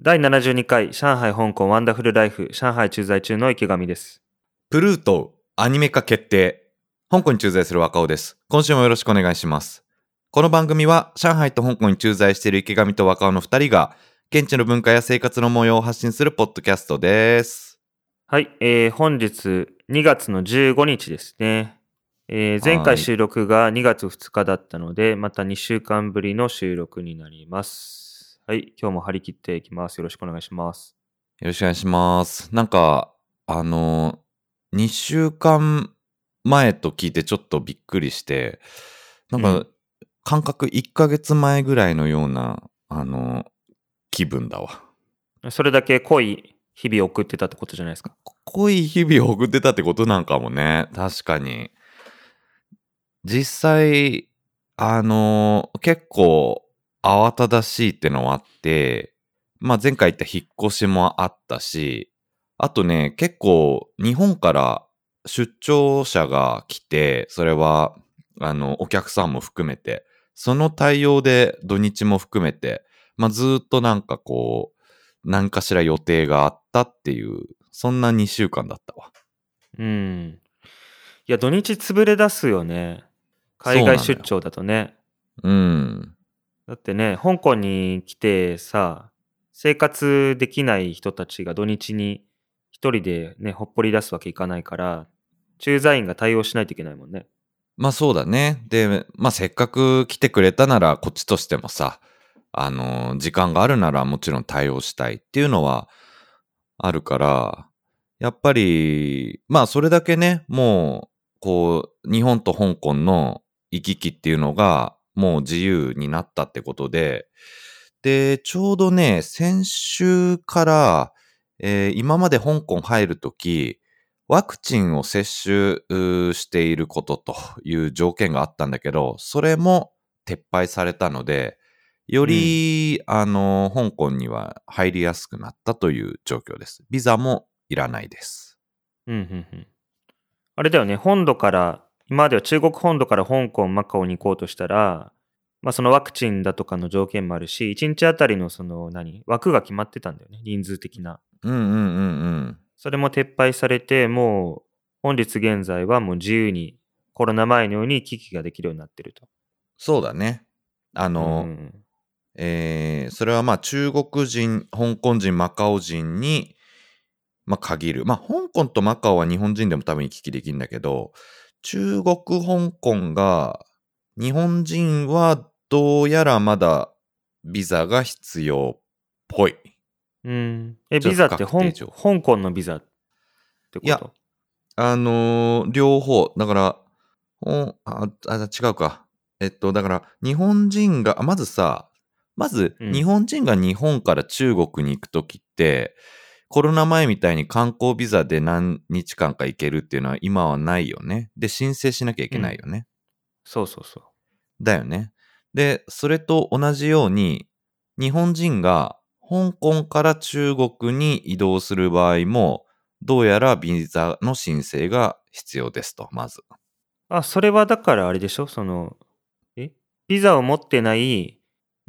第72回上海香港ワンダフルライフ上海駐在中の池上です。プルートアニメ化決定。香港に駐在する若尾です。今週もよろしくお願いします。この番組は上海と香港に駐在している池上と若尾の2人が現地の文化や生活の模様を発信するポッドキャストです。はい、えー、本日2月の15日ですね。えー前はい回収録が2月2日だったので、また2週間ぶりの収録になります。はい、今日も張り切っていきます。よろしくお願いします。よろしくお願いします。なんか、あの、2週間前と聞いてちょっとびっくりして、なんか、うん感覚1ヶ月前ぐらいのような、あの、気分だわ。それだけ濃い日々を送ってたってことじゃないですか？濃い日々を送ってたってことなんかもね。確かに。実際、あの結構慌ただしいってのはあって、まあ前回言った引っ越しもあったし、あとね、結構日本から出張者が来て、それは、あの、お客さんも含めて、その対応で土日も含めて、まあずーっとなんかこう、何かしら予定があったっていう、そんな2週間だったわ。うん。いや、土日潰れ出すよね。海外出張だとね。うん。だってね、香港に来てさ、生活できない人たちが土日に一人でね、ほっぽり出すわけいかないから、駐在員が対応しないといけないもんね。まあそうだね。で、まあせっかく来てくれたなら、こっちとしてもさ、あの、時間があるならもちろん対応したいっていうのはあるから、やっぱり、まあそれだけね、もう、こう、日本と香港の行き来っていうのが、もう自由になったってことで、で、ちょうどね、先週から、えー今まで香港入るとき、ワクチンを接種していることという条件があったんだけど、それも撤廃されたので、より、あの、香港には入りやすくなったという状況です。ビザもいらないです。うん、うん、うん。あれだよね、本土から、今までは中国本土から香港、マカオに行こうとしたら、まあそのワクチンだとかの条件もあるし、1日あたりのその何、枠が決まってたんだよね、人数的な。うんうんうんうん。それも撤廃されて、もう本日現在はもう自由にコロナ前のように行き来ができるようになってると。そうだね。あの、うんえーそれはまあ中国人、香港人、マカオ人に、まあ限る。まあ香港とマカオは日本人でも多分行き来できるんだけど、中国、香港が、日本人はどうやらまだビザが必要っぽい。うん。え、ビザって香港のビザってこと？いやあのー両方。だから、あ、あ、違うか。えっと、だから、日本人が、あまずさ、まず、うん日本人が日本から中国に行くときって、コロナ前みたいに観光ビザで何日間か行けるっていうのは今はないよね。で、申請しなきゃいけないよね。そうそうそう。だよね。で、それと同じように、日本人が香港から中国に移動する場合も、どうやらビザの申請が必要ですと、まず。あ、それはだからあれでしょ？その、え？ビザを持ってない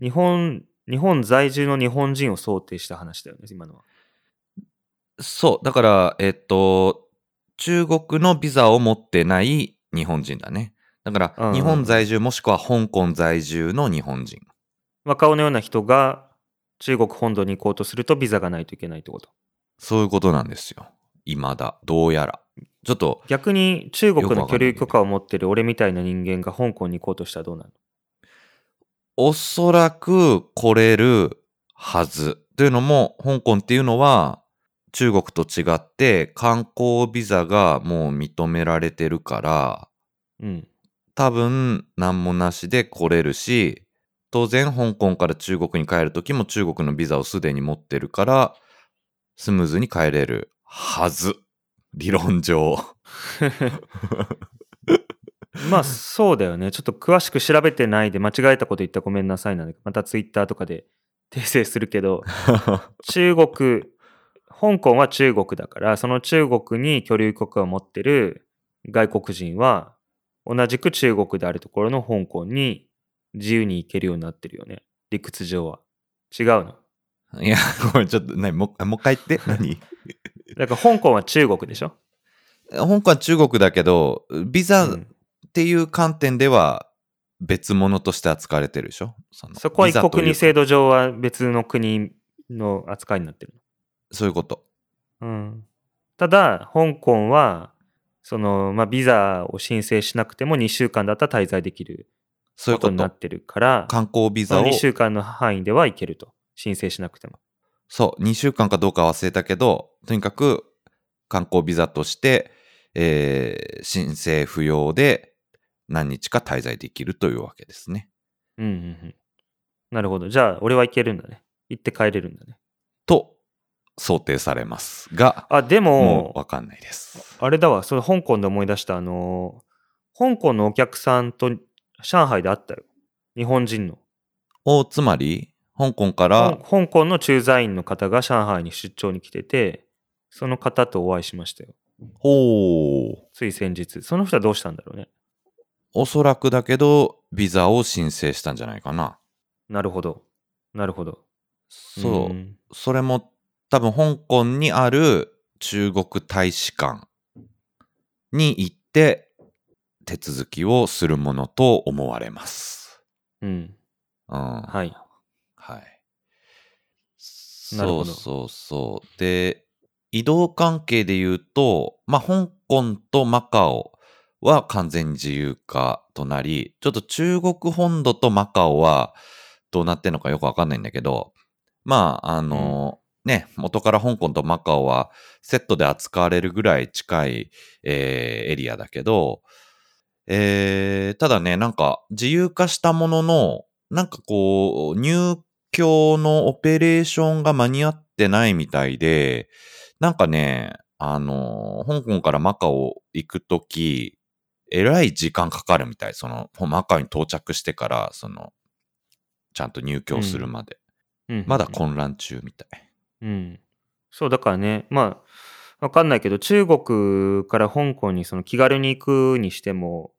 日本、日本在住の日本人を想定した話だよね、今のは。そう。だから、えっと、中国のビザを持ってない日本人だね。だかうんら、日本在住もしくは香港在住の日本人。若尾のような人が中国本土に行こうとするとビザがないといけないってこと。そういうことなんですよ。未だ。どうやら。ちょっと、逆に中国の居留許可を持ってる俺みたいな人間が香港に行こうとしたらどうなるおそらく来れるはず。というのも、香港っていうのは、中国と違って観光ビザがもう認められてるから、うん。多分何もなしで来れるし、当然香港から中国に帰るときも中国のビザをすでに持ってるから、スムーズに帰れるはず。理論上。まあそうだよね。ちょっと詳しく調べてないで間違えたこと言ったらごめんなさいなので、またツイッターとかで訂正するけど、中国、香港は中国だから、その中国に居留許可を持ってる外国人は、同じく中国であるところの香港に自由に行けるようになってるよね。理屈上は。違うの？いや、ごめん、ちょっと、何？もうもう一回言って？何？だから香港は中国でしょ、香港は中国だけど、ビザっうんていう観点では別物として扱われてるでしょ？そこは一国二制度上は別の国の扱いになってる。そういうこと。うん、ただ、香港は、その、まあ、ビザを申請しなくても2週間だったら滞在できるそういうことになっ。てるから、観光ビザを、2週間の範囲ではいけると。申請しなくても。そう、2週間かどうか忘れたけど、とにかく観光ビザとして、えー申請不要で何日か滞在できるというわけですね。うんうんうん。なるほど。じゃあ、俺は行けるんだね。行って帰れるんだね。と想定されますが、あ、でももう、わかんないです。あれだわ、それ香港で思い出した、あのー香港のお客さんと上海で会ったよ。日本人の。おつまり、香港から香香港の駐在員の方が上海に出張に来てて、その方とお会いしましたよ。ほう。つい先日。その人はどうしたんだろうね。おそらくだけど、ビザを申請したんじゃないかな。なるほど。なるほど。そう。んそれも多分香港にある中国大使館に行って手続きをするものと思われます。うん。うん。ははい。い。なるほどそうそうそう。で、移動関係で言うと、まあ、香港とマカオは完全に自由化となり、ちょっと中国本土とマカオはどうなってんのかよくわかんないんだけど、まあ、あの、ね、元から香港とマカオはセットで扱われるぐらい近い、えーエリアだけど、えーただね、なんか自由化したものの、なんかこう、入居のオペレーションが間に合ってないみたいで、なんかね、あの、香港からマカオ行くとき、えらい時間かかるみたい。その、マカオに到着してから、その、ちゃんと入居するまで。うんまだ混乱中みたい。うん。そう、だからね、まあ、わかんないけど、中国から香港にその気軽に行くにしても、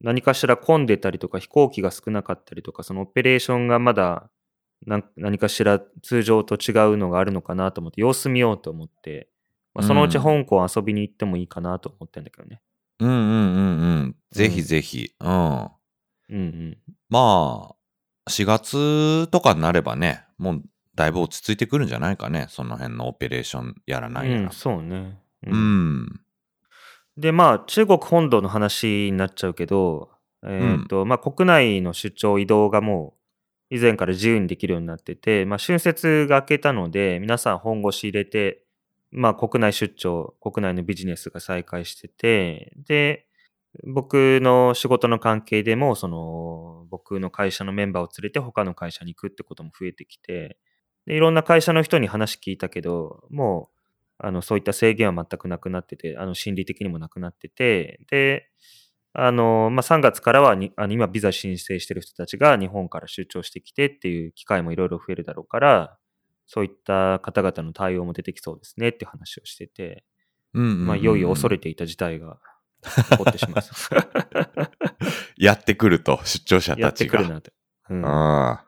何かしら混んでたりとか、飛行機が少なかったりとか、そのオペレーションがまだ何何かしら通常と違うのがあるのかなと思って、様子見ようと思って、まあ、そのうちうん香港遊びに行ってもいいかなと思ってんだけどね。うんうんうんうん。ぜひぜひ。うん。うんうん。まあ、4月とかになればね、もうだいぶ落ち着いてくるんじゃないかね。その辺のオペレーションやらないやらうん、。そうね。ううん。で、まあ、中国本土の話になっちゃうけど、えっ、と、まあ、国内の出張、移動がもう、以前から自由にできるようになってて、まあ、春節が明けたので、皆さん本腰入れて、まあ、国内出張、国内のビジネスが再開してて、で、僕の仕事の関係でも、その、僕の会社のメンバーを連れて他の会社に行くってことも増えてきて、でいろんな会社の人に話聞いたけど、もう、あの、そういった制限は全くなくなってて、あの、心理的にもなくなってて、で、あの、まあ、3月からはにあの今ビザ申請してる人たちが日本から出張してきてっていう機会もいろいろ増えるだろうから、そういった方々の対応も出てきそうですねって話をしてて、うんうんまあ、いよいよ恐れていた事態が起こってしまいました。やってくると、出張者やってたちが。くるなって。うんまあ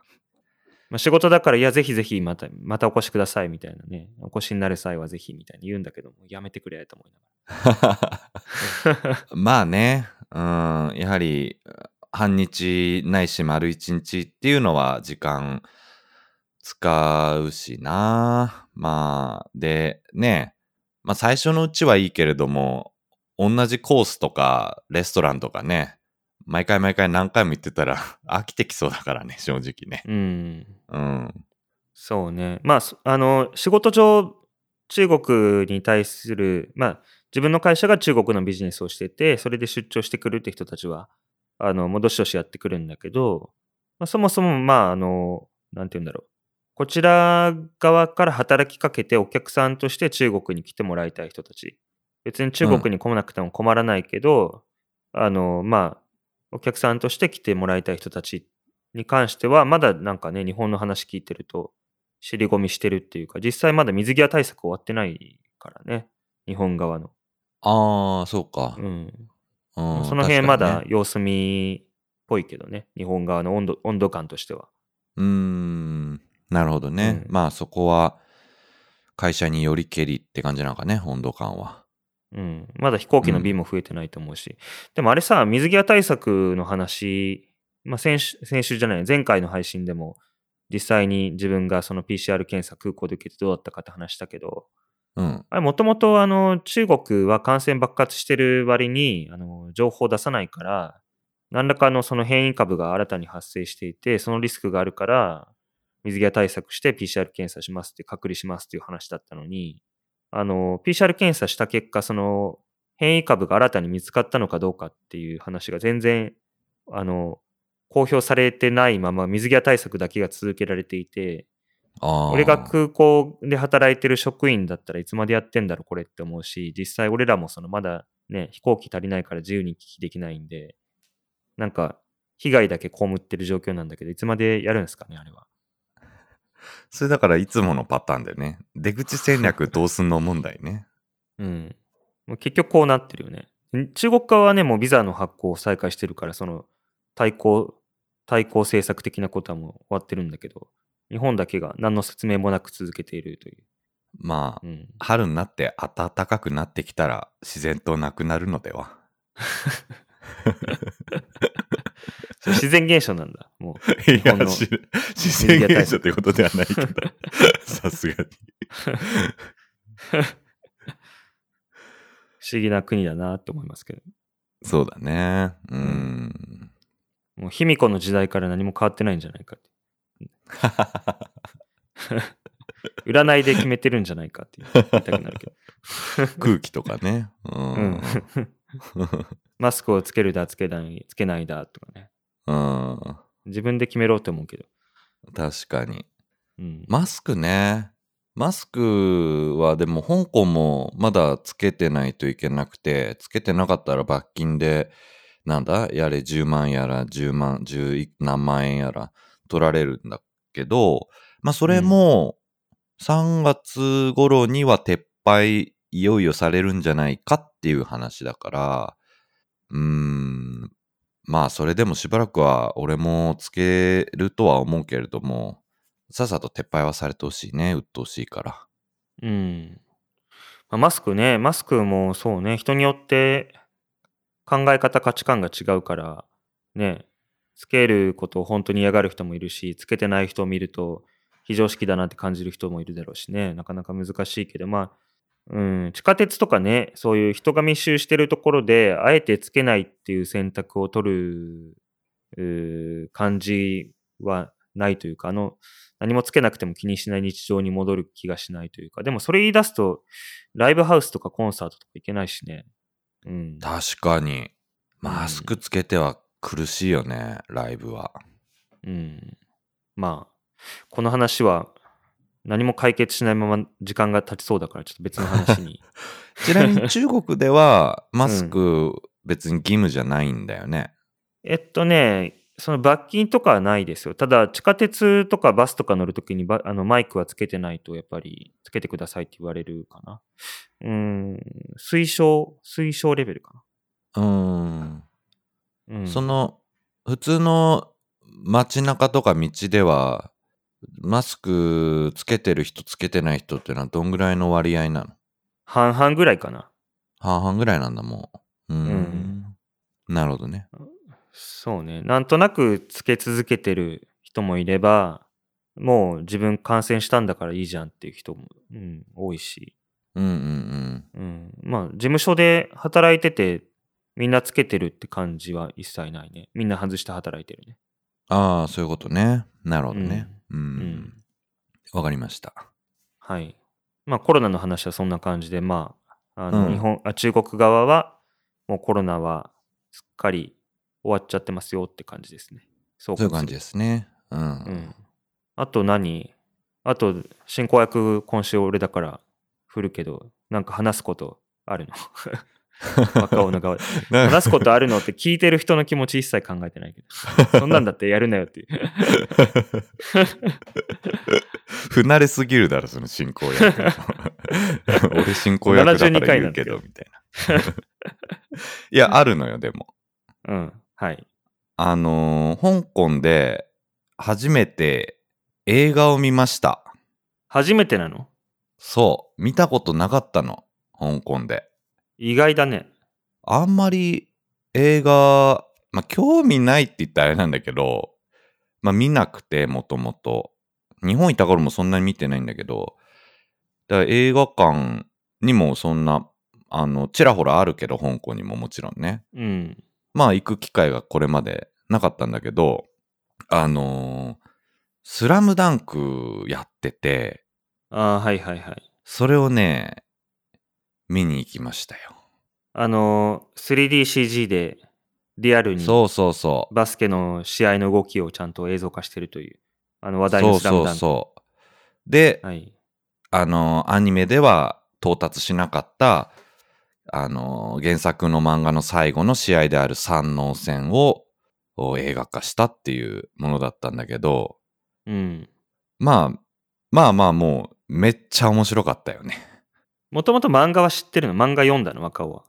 まあ、仕事だから、いや、ぜひぜひまた、またお越しくださいみたいなね、お越しになる際はぜひみたいに言うんだけども、やめてくれと思い。ながら。まあね、うん、やはり、半日ないし丸一日っていうのは時間使うしな。まあ、で、ね、まあ最初のうちはいいけれども、同じコースとかレストランとかね、毎回毎回何回も行ってたら 飽きてきそうだからね、正直ね。うん。うん。そうね。まあ、そあの、仕事上、中国に対する、まあ、自分の会社が中国のビジネスをしてて、それで出張してくるって人たちは、あの、戻しどしやってくるんだけど、まあ、そもそも、まあ、あの、なんて言うんだろう。こちら側から働きかけてお客さんとして中国に来てもらいたい人たち。別に中国に来なくても困らないけど、あの、まあ、お客さんとして来てもらいたい人たちに関しては、まだなんかね、日本の話聞いてると、尻込みしてるっていうか、実際まだ水際対策終わってないからね、日本側の。ああ、そうかう。ん。うんその辺まだ様子見っぽいけどね、日本側の温度温度感としては。うーん。なるほどね。うんまあそこは会社によりけりって感じなのかね、温度感は。うん。まだ飛行機の便も増えてないと思うし。でもあれさ、水際対策の話、まあ先週、先週じゃない、前回の配信でも、実際に自分がその PCR 検査空港で受けてどうだったかって話したけど、うん。あれもともとあの中国は感染爆発してる割にあの情報を出さないから、何らかのその変異株が新たに発生していて、そのリスクがあるから、水際対策して PCR 検査しますって隔離しますっていう話だったのに、あの、PCR 検査した結果、その変異株が新たに見つかったのかどうかっていう話が全然、あの、公表されてないまま水際対策だけが続けられていて。俺が空港で働いてる職員だったらいつまでやってんだろこれって思うし、実際俺らもそのまだね、飛行機足りないから自由に行き来できないんで、なんか被害だけ被ってる状況なんだけど、いつまでやるんですかね、あれは。それだからいつものパターンでね。出口戦略どうすんの問題ね。うん。もう結局こうなってるよね。ん中国側はね、もうビザの発行を再開してるから、その対抗、対抗政策的なことはもう終わってるんだけど、日本だけが何の説明もなく続けているという。まあ、うん。春になって暖かくなってきたら自然となくなるのでは。自然現象なんだ。もう。い日本のや、し自然現象ってことではないけど、さすがに。不思議な国だなって思いますけど。そうだね。うん。もう卑弥呼の時代から何も変わってないんじゃないかって。占いで決めてるんじゃないかって言いたくなるけど。空気とかね。ううんん。マスクをつけるだ、つけない、つけないだとかね。うん。自分で決めろって思うけど。確かに。うん。マスクね。マスクはでも香港もまだつけてないといけなくて、つけてなかったら罰金で、なんだ？やれ10万やら10万、10何万円やら取られるんだけど、まあそれも3月頃には撤廃いよいよされるんじゃないかっていう話だから、うーん、まあそれでもしばらくは俺もつけるとは思うけれども、さっさと撤廃はされてほしいね。鬱陶しいから。うん。まあマスクね、マスクもそうね、人によって考え方、価値観が違うから、ね、つけることを本当に嫌がる人もいるし、つけてない人を見ると非常識だなって感じる人もいるだろうしね、なかなか難しいけど、まあ、うん、地下鉄とかね、そういう人が密集してるところで、あえてつけないっていう選択を取る感じはないというか、あの、何もつけなくても気にしない日常に戻る気がしないというか、でもそれ言い出すと、ライブハウスとかコンサートとか行けないしね。うん。確かに。マスクつけては苦しいよね、ライブは。うん。まあ、この話は何も解決しないまま時間が経ちそうだから、ちょっと別の話に。ちなみに中国ではマスク別に義務じゃないんだよね。えっとね、その罰金とかはないですよ。ただ、地下鉄とかバスとか乗るときにばあのマイクはつけてないと、やっぱりつけてくださいって言われるかな。うん、推奨、推奨レベルかうーん。な。うん、その、普通の街中とか道では、マスクつけてる人つけてない人ってのはどんぐらいの割合なの？半々ぐらいかな。半々ぐらいなんだ、もう。うーん。うんなるほどね。そうね。なんとなくつけ続けてる人もいれば、もう自分感染したんだからいいじゃんっていう人も、うん、多いし。うんうんうん。まあ、事務所で働いてて、みんなつけてるって感じは一切ないね。みんな外して働いてるね。うん。ああ、そういうことね。なるほどね。うん。うんわ、かりました。はい。まあ、コロナの話はそんな感じで、まあ、あの、うん日本、あ、中国側は、もうコロナはすっかり終わっちゃってますよって感じですね。そそういう感じですね。うん。うん。あと何？あと、進行役今週俺だから振るけど、なんか話すことあるの？若尾の側で。なんか話すことあるのって聞いてる人の気持ち一切考えてないけど。そんなんだってやるなよっていう。不慣れすぎるだろ、その進行役。俺進行役だから72回言うけどみたいな。いや、あるのよ、でも。うん。はい。あのー香港で初めて映画を見ました。初めてなの？そう。見たことなかったの。香港で。意外だね。あんまり映画、まあ、興味ないって言ったらあれなんだけど、まあ、見なくて、もともと。日本いた頃もそんなに見てないんだけど、だから映画館にもそんな、あの、ちらほらあるけど、香港にももちろんね。うん。まあ、行く機会がこれまでなかったんだけど、あのースラムダンクやってて、ああ、はいはいはい。それをね、見に行きましたよ。あのー、3DCG でリアルにそうそうそう。バスケの試合の動きをちゃんと映像化してるという、あの話題のそうそうスラムダンク。そう。で、はい。あの、アニメでは到達しなかった、あの、原作の漫画の最後の試合である三能戦をを映画化したっていうものだったんだけど、うん。まあ、まあまあもう、めっちゃ面白かったよね。もともと漫画は知ってるの？漫画読んだの？若尾は。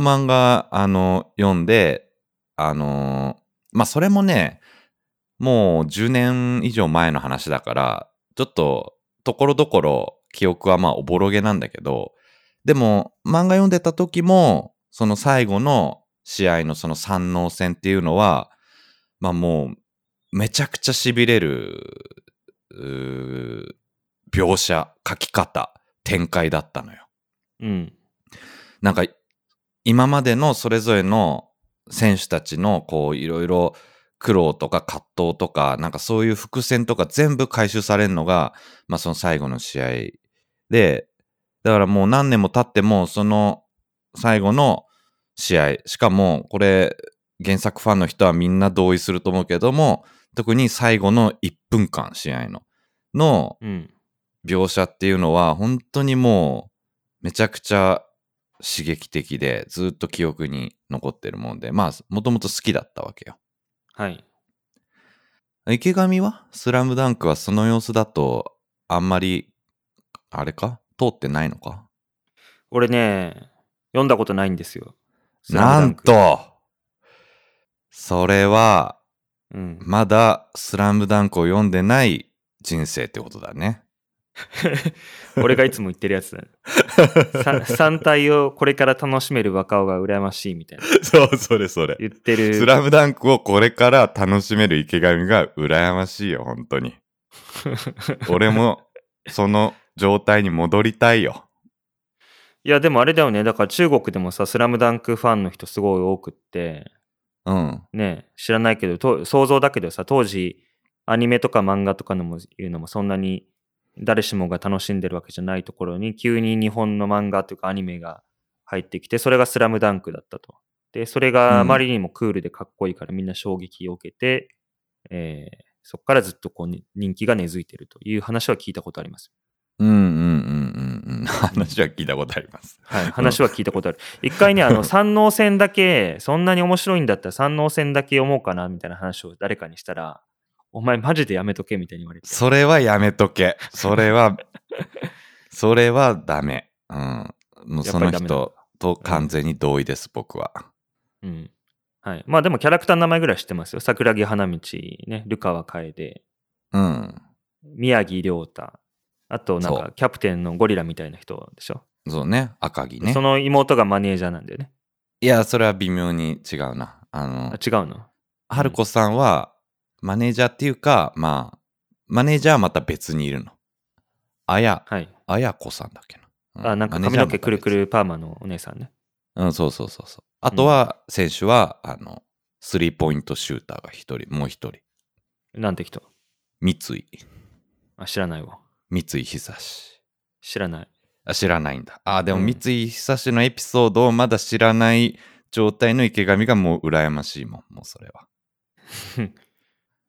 漫画、あの、読んで、あの、まあそれもね、もう10年以上前の話だから、ちょっと、ところどころ記憶はまあおぼろげなんだけど、でも漫画読んでた時も、その最後の試合のその三能戦っていうのは、まあもう、めちゃくちゃ痺れる、描写、書き方、展開だったのよ。うん。なんか、今までのそれぞれの選手たちの、こう、いろいろ苦労とか葛藤とか、なんかそういう伏線とか全部回収されるのが、まあその最後の試合で、だからもう何年も経っても、その最後の試合、しかもこれ、原作ファンの人はみんな同意すると思うけども、特に最後の1分間試合の、のうん。描写っていうのは本当にもうめちゃくちゃ刺激的でずっと記憶に残ってるもんでまあもともと好きだったわけよはい。池上は？スラムダンクはその様子だとあんまりあれか？通ってないのか？俺ね、読んだことないんですよ。なん。とそれはうん。まだスラムダンクを読んでない人生ってことだね 俺がいつも言ってるやつだね。さ3体をこれから楽しめる若尾が羨ましいみたいな。そうそれそれ言ってる。スラムダンクをこれから楽しめる池上が羨ましいよ、本当に。俺もその状態に戻りたいよ。いや、でもあれだよね。だから中国でもさ、スラムダンクファンの人すごい多くって、うん。ね、知らないけど、と想像だけどさ、当時、アニメとか漫画とかのもいうのもそんなに誰しもが楽しんでるわけじゃないところに、急に日本の漫画というかアニメが入ってきて、それがスラムダンクだったと。で、それがあまりにもクールでかっこいいからみんな衝撃を受けて、えーそこからずっとこうに人気が根付いてるという話は聞いたことあります。うんうんうんうんうん。話は聞いたことあります。はい、話は聞いたことある。一回ね、あの、三能線だけ、そんなに面白いんだったら三能線だけ読もうかな、みたいな話を誰かにしたら、お前マジでやめとけ、みたいに言われて。それはやめとけ。それは、それはダメ。うん。もうその人と完全に同意です、僕は。うん。はい。まあでもキャラクターの名前ぐらい知ってますよ。桜木花道、ね、ルカワ楓、うん。宮城亮太、あとなんかキャプテンのゴリラみたいな人でしょ。そうね。赤木ねそ。の妹がマネージャーなんだよね。いや、それは微妙に違うな。ああの、違うの？春子さんは、マネージャーっていうか、まあ、マネージャーはまた別にいるの。あや、はい。あやこさんだっけな。うあ、なんか髪の毛くるくるパーマのお姉さんね。別。うん、そうそうそうそう。あとは、選手は、あの、スリーポイントシューターが一人、もう一人。なんて人？三井。あ、知らないわ。三井久志。知らない。あ知らないんだ。あ、でもうん三井久志のエピソードをまだ知らない状態の池上がもう羨ましいもん、もうそれは。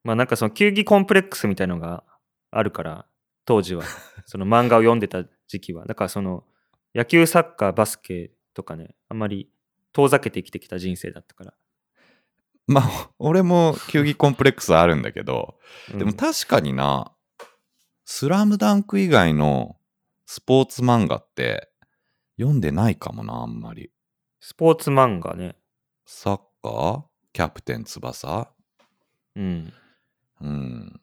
まあなんかその球技コンプレックスみたいのがあるから、当時は。その漫画を読んでた時期は。だからその野球、サッカー、バスケとかね、あんまり遠ざけて生きてきた人生だったから。まあ、俺も球技コンプレックスはあるんだけど、うんでも確かにな、スラムダンク以外のスポーツ漫画って読んでないかもな、あんまり。スポーツ漫画ね。サッカー？キャプテン翼？うん。うん。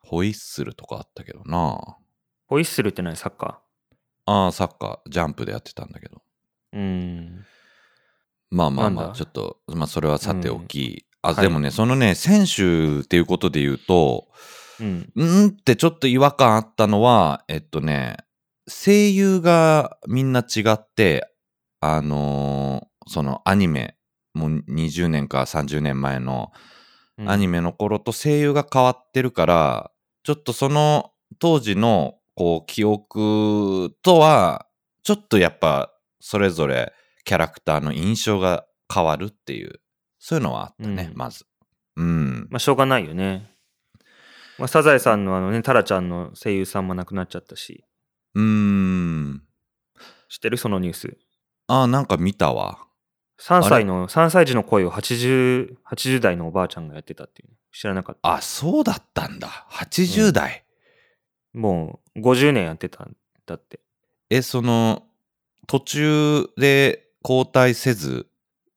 ホイッスルとかあったけどな。ホイッスルって何？サッカああ、サッカー、ジャンプでやってたんだけど。ーうん。まあまあまあ、ちょっと、まあそれはさておき。あ、はいでもね、そのね、選手っていうことで言うと、うん。うんってちょっと違和感あったのは、えっとね、声優がみんな違って、あのーそのアニメ、もう20年か30年前のうんアニメの頃と声優が変わってるから、ちょっとその当時のこう記憶とは、ちょっとやっぱそれぞれキャラクターの印象が変わるっていう、そういうのはあったね、うんまず。うん。まあ、しょうがないよね。まあ、サザエさんのあのね、タラちゃんの声優さんも亡くなっちゃったし、うーん。知ってる？そのニュース。あ、なんか見たわ。3歳の、3歳児の声を80、80代のおばあちゃんがやってたっていう。知らなかった。あ、そうだったんだ。80代。もう50年やってたんだって。え、その、途中で交代せず、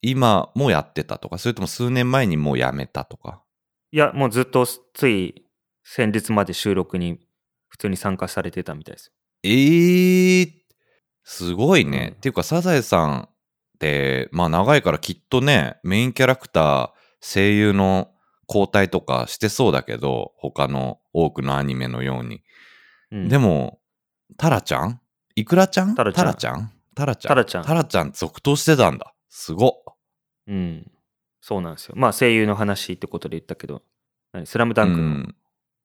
今もやってたとか、それとも数年前にもうやめたとか？いや、もうずっとつい先日まで収録に普通に参加されてたみたいです。えー、すごいね。うんっていうか、サザエさんまあ長いからきっとね、メインキャラクター、声優の交代とかしてそうだけど、他の多くのアニメのように。うん、でも、タラちゃん？イクラちゃん？タラちゃんタラちゃん？タラちゃん？タラちゃん続投してたんだ。すごっ。うん。そうなんですよ。まあ声優の話ってことで言ったけど、何？スラムダンクのうん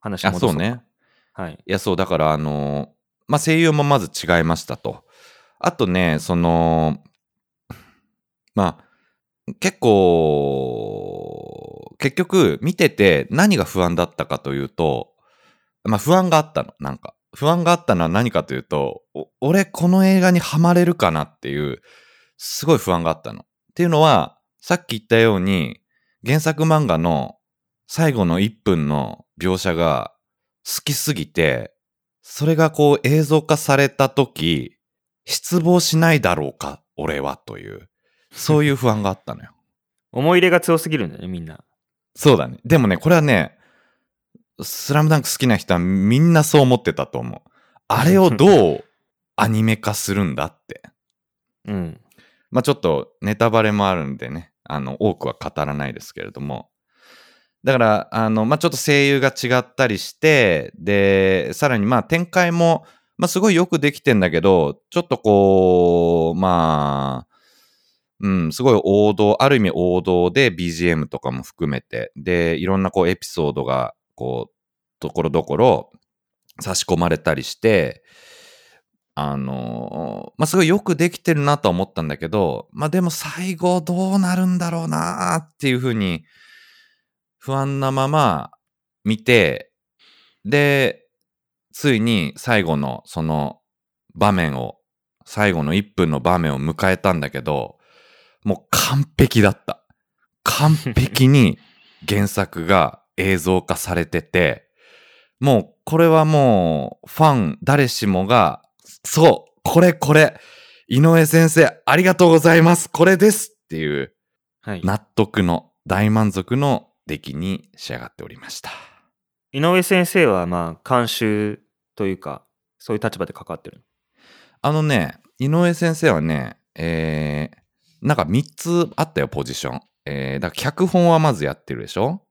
あ、話戻かそうね。。はい。いや、そう、だから、あのーまあ、声優もまず違いましたと。あとね、その、まあ、結構、結局、見てて何が不安だったかというと、まあ、不安があったの、なんか。不安があったのは何かというと、俺、この映画にハマれるかなっていう、すごい不安があったの。っていうのは、さっき言ったように、原作漫画の最後の1分の描写が好きすぎて、それがこう映像化された時、失望しないだろうか、俺はという、そういう不安があったのよ。思い入れが強すぎるんだよね、みんな。そうだね。でもね、これはね、スラムダンク好きな人はみんなそう思ってたと思う。あれをどうアニメ化するんだって。うん。まあちょっとネタバレもあるんでね、あの、多くは語らないですけれども。だから、あの、まあちょっと声優が違ったりして、で、さらにまあ展開も、まあすごいよくできてんだけど、ちょっとこう、まあ、うん、すごい王道、ある意味王道で BGM とかも含めて、で、いろんなこうエピソードが、こう、ところどころ差し込まれたりして、あのまあ、すごいよくできてるなと思ったんだけど、まあ、でも最後どうなるんだろうなっていうふうに不安なまま見て、で、ついに最後のその場面を、最後の1分の場面を迎えたんだけど、もう完璧だった。完璧に 原作が映像化されてて、もうこれはもうファン誰しもが、そう、これこれ、井上先生ありがとうございます、これですっていうはい。納得の大満足の出来に仕上がっておりました。井上先生はまあ監修というか、そういう立場で関わってる。あのね、井上先生はね、えー、なんか3つあったよ、ポジション。えー、だから脚本はまずやってるでしょ？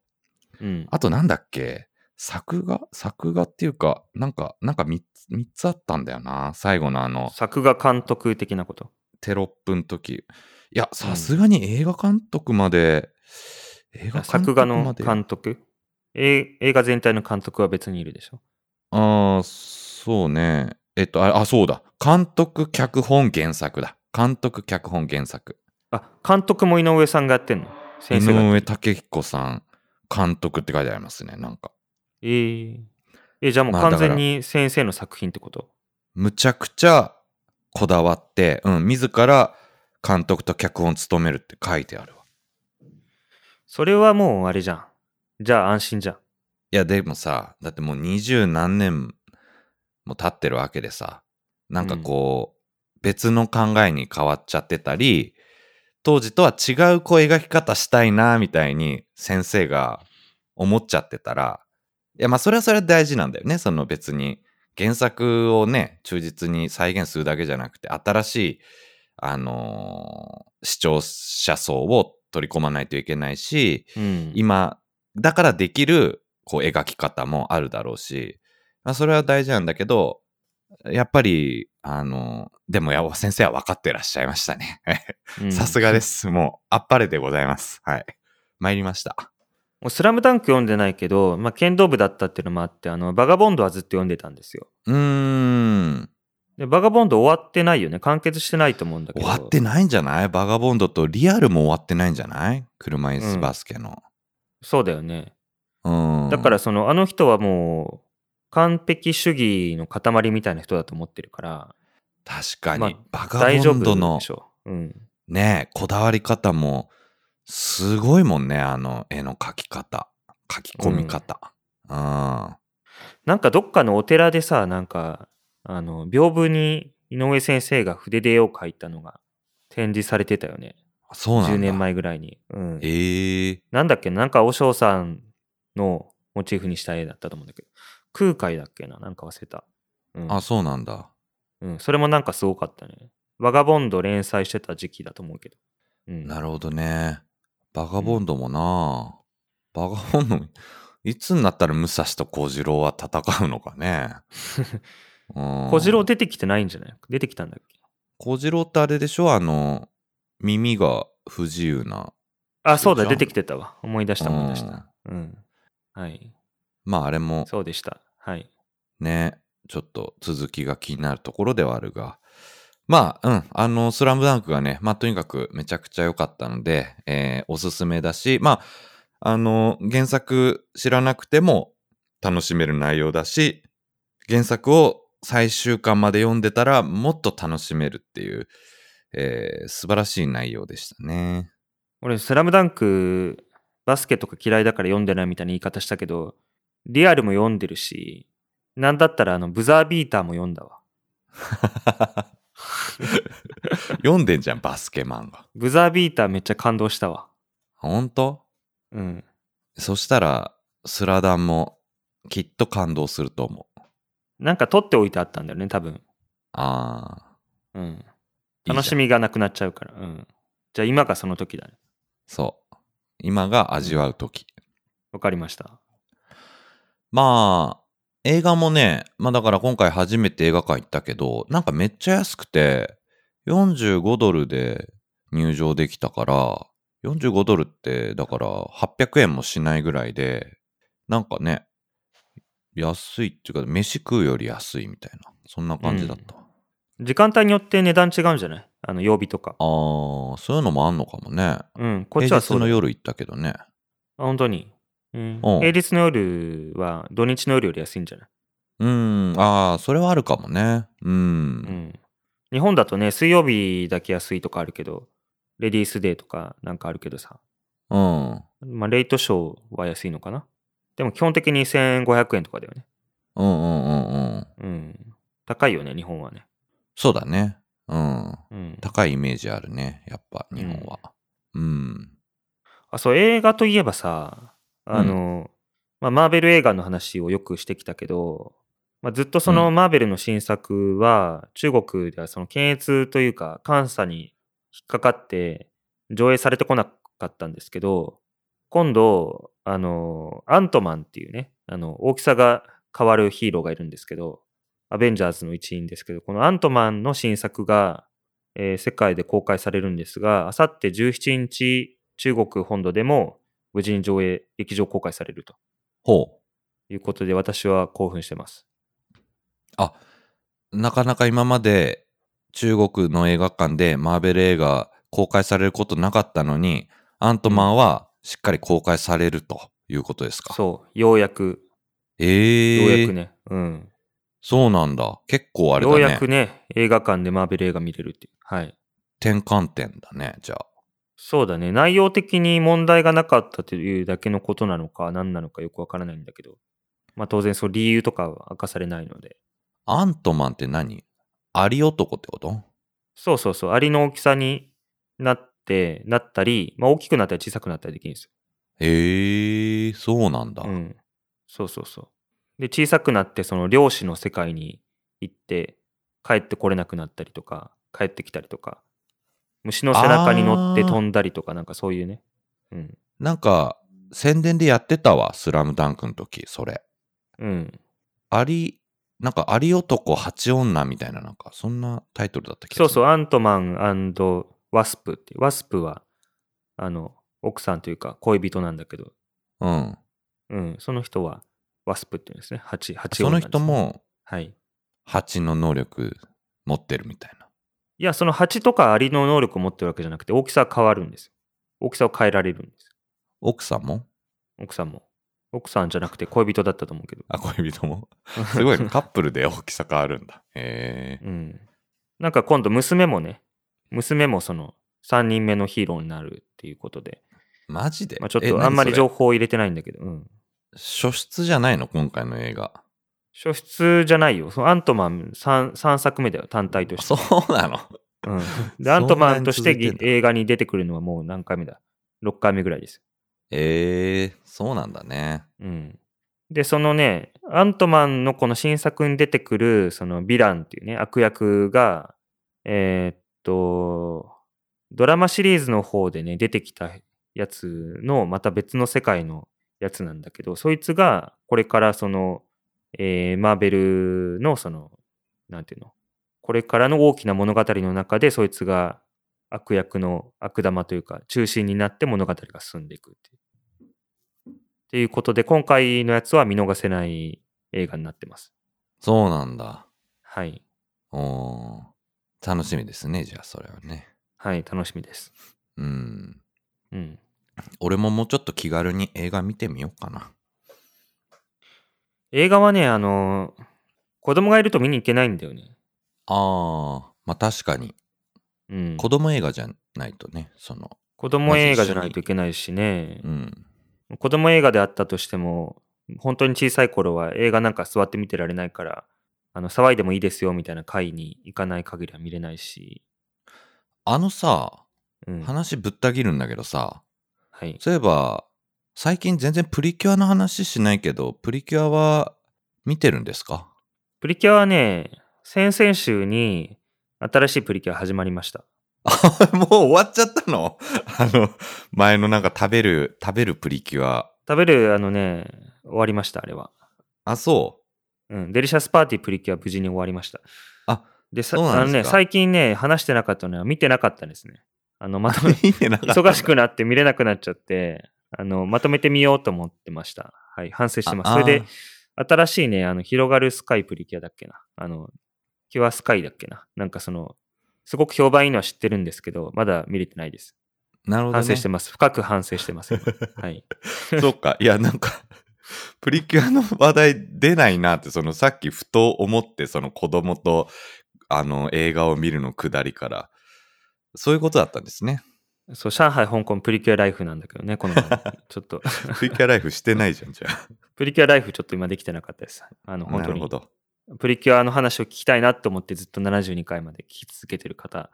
うん。あとなんだっけ？作画？作画っていうか、なんか、なんか3つ、三つあったんだよな。最後のあの、作画監督的なこと？テロップの時。いや、さすがに映画監督まで、映画監作督まで。画の監督？え映画全体の監督は別にいるでしょ？ああ、そうね。えっと、あ、あそうだ。監督、脚本、原作だ。監督、脚本、原作。あ、監督も井上さんがやってんの？井先生が。上武彦さん、監督って書いてありますね、なんか。えー、え、じゃあもう完全に先生の作品ってこと、むちゃくちゃこだわって、うん、自ら監督と脚本を務めるって書いてあるわ。それはもうあれじゃん。じゃあ安心じゃん。いや、でもさ、だってもう二十何年も経ってるわけでさ、なんかこう、別の考えに変わっちゃってたり、当時とは違うこう描き方したいな、みたいに先生が思っちゃってたら、いや、まあ、それはそれは大事なんだよね。その別に、原作をね、忠実に再現するだけじゃなくて、新しい、あのー視聴者層を取り込まないといけないし、うん。今、だからできる、こう、描き方もあるだろうし、まあ、それは大事なんだけど、やっぱり、あのでも、や先生は分かってらっしゃいましたね。うんさすがで。す。もう、あっぱれでございます。はい。参りました。もうスラムダンク読んでないけど、まあ、剣道部だったっていうのもあって、あの、バガボンドはずっと読んでたんですよ。うーん。で、バガボンド終わってないよね。完結してないと思うんだけど。終わってないんじゃない？バガボンドとリアルも終わってないんじゃない？車椅子バスケの。そうだよね。うん。だから、その、あの人はもう、完璧主義の塊みたいな人だと思ってるから、確かに、まあバガ大丈ボンドのう。うん。ねこだわり方もすごいもんねあの絵の描き方描き込み方うん、なんかどっかのお寺でさ、なんか、あの、屏風に井上先生が筆で絵を描いたのが展示されてたよね。そうなんだ10年前ぐらいに。うん。ええなんだっけなんか、和尚さんのモチーフにした絵だったと思うんだけど。空海だっけな？なんか忘れた。うん。あそうなんだうん。それもなんかすごかったね。バガボンド連載してた時期だと思うけど。うん。なるほどねバガボンドもな、バガボンドいつになったら武蔵と小次郎は戦うのかね うん小次郎出てきてないんじゃない？出てきたんだっけ？小次郎ってあれでしょ？あの耳が不自由なあ、そうだ、出てきてたわ。思い出した、思い出した。うん。はい。まああれもそうでした。はい。ね、ちょっと続きが気になるところではあるが、まあ、うん、あの、スラムダンクがね、まあ、とにかくめちゃくちゃ良かったので、えーおすすめだし、まあ、あの、原作知らなくても楽しめる内容だし、原作を最終巻まで読んでたらもっと楽しめるっていう、えー素晴らしい内容でしたね。俺、スラムダンク、バスケとか嫌いだから読んでないみたいな言い方したけど、リアルも読んでるし、なんだったらあの、ブザービーターも読んだわ。読んでんじゃん、バスケ漫画。ブザービーターめっちゃ感動したわ。ほんとうん。そしたら、スラダンもきっと感動すると思う。なんか取っておいてあったんだよね、多分。ああ。うん。楽しみがなくなっちゃうから。うん。じゃあ今がその時だね。そう。今が味わう時。わかりました。まあ、映画もね、まあだから今回初めて映画館行ったけど、なんかめっちゃ安くて、45ドルで入場できたから、45ドルって、だから800円もしないぐらいで、なんかね、安いっていうか、飯食うより安いみたいな、そんな感じだった。時間帯によって値段違うんじゃない？あの、曜日とか。あー、そういうのもあんのかもね。うん。こっちはその夜行ったけどね。あ、本当に。うんうん平日の夜は土日の夜より安いんじゃない？うん、ああ、それはあるかもね。うん。うん。日本だとね、水曜日だけ安いとかあるけど、レディースデーとかなんかあるけどさ。うん。まあ、レイトショーは安いのかな？でも基本的に1500円とかだよね。うんうんうんうん。うん。高いよね、日本はね。そうだね。うん。うん。高いイメージあるね。やっぱ、日本は。うん。あ、そう、映画といえばさ、あの、まあ、マーベル映画の話をよくしてきたけど、まあ、ずっとそのうマーベルの新作は、中国ではその検閲というか、監査に引っかかって上映されてこなかったんですけど、今度、あの、アントマンっていうね、あの、大きさが変わるヒーローがいるんですけど、アベンジャーズの一員ですけど、このアントマンの新作が、えー世界で公開されるんですが、あさって17日、中国本土でも無事に上映、劇場公開されるとほいうことで、私は興奮してます。う。あ、なかなか今まで中国の映画館でマーベル映画公開されることなかったのに、アントマンはしっかり公開されるということですか？そう、ようやく、ええようやくね、うん。そうなんだ。結構あれだね。ようやくね、映画館でマーベル映画見れるっていう。はい。転換点だね、じゃあ。そうだね。内容的に問題がなかったというだけのことなのか、何なのかよくわからないんだけど。まあ当然そう理由とかは明かされないので。アントマンって何？アリ男ってこと？そうそうそう。アリの大きさになって、なったり、まあ大きくなったり小さくなったりできるんですええそうなんだ。よ。うん。そうそうそう。で、小さくなって、その漁師の世界に行って、帰ってこれなくなったりとか、帰ってきたりとか、虫の背中に乗って飛んだりとか、なんかそういうね。うん。なんか、宣伝でやってたわ、スラムダンクの時、それ。うん。アリ、なんか、アリ男八女みたいな、なんか、そんなタイトルだった気がする。そうそう、アントマンワスプって。ワスプは、あの、奥さんというか恋人なんだけど、うん。うん、その人はワスプっていうんですね。蜂、蜂その女ですね人も、はい。蜂の能力持ってるみたいな。いや、その蜂とかアリの能力を持ってるわけじゃなくて、大きさは変わるんですよ。大きさを変えられるんですよ。奥さんも？奥さんも。奥さんじゃなくて恋人だったと思うけど。あ、恋人も？すごいね。カップルで大きさ変わるんだ。へえ。うん。なんか今度娘もね、娘もその3人目のヒーローになるっていうことで、マジで？まあ、ちょっえとあんまり情報を入れてないんだけど、うん。初出じゃないの？今回の映画。初出じゃないよ。そのアントマン 3, 3作目だよ、単体として。そうなの？うん、で、アントマンとして映画に出てくるのはもう何回目だ ?6 回目ぐらいです。ええそうなんだね。うん。で、そのね、アントマンのこの新作に出てくる、そのヴィランっていうね、悪役が、えーっと、ドラマシリーズの方でね、出てきたやつの、また別の世界のやつなんだけど、そいつが、これからその、えーマーベルのその、なんていうの、これからの大きな物語の中で、そいつが悪役の悪玉というか、中心になって物語が進んでいくっていう。っていうことで、今回のやつは見逃せない映画になってます。そうなんだ。はい。おー楽しみですね、じゃあそれはね。はい、楽しみです。うん。うん。俺ももうちょっと気軽に映画見てみようかな。映画はね、あの子供がいると見に行けないんだよね。ああ、まあ確かに。うん。子供映画じゃないとね、その、子供映画じゃないといけないしねう。ん。子供映画であったとしても、本当に小さい頃は映画なんか座って見てられないから、あの、騒いでもいいですよみたいな会に行かない限りは見れないし。あのさ、うん。話ぶった切るんだけどさ、はい。そういえば、最近全然プリキュアの話しないけど、プリキュアは見てるんですか？プリキュアはね、先々週に新しいプリキュア始まりました。もう終わっちゃったの？あの、前のなんか食べる、食べるプリキュア。食べる、あのね、終わりました、あれは。あ、そう？ん、デリシャスパーティープリキュア無事に終わりました。あ、で、さあのね、最近ね、話してなかったのは見てなかったんですね。あの、まとう。め、忙しくなって見れなくなっちゃって、あの、まとめてみようと思ってました。はい、反省してます。あそれで、新しいね、あの、広がるスカイプリキュアだっけな。あの、キュアスカイだっけな。なんかその、すごく評判いいのは知ってるんですけど、まだ見れてないです。なるほど、ね。反省してます。深く反省してます。はい。そうか。いや、なんか、プリキュアの話題出ないなって、そのさっきふと思って、その子供と、あの、映画を見るのくだりから、そういうことだったんですね。そう、上海、香港プリキュアライフなんだけどね、この ちょっと、プリキュアライフしてないじゃん、じゃあ。プリキュアライフちょっと今できてなかったです。あの、本当になるほ。ど。プリキュアの話を聞きたいなと思ってずっと72回まで聞き続けてる方、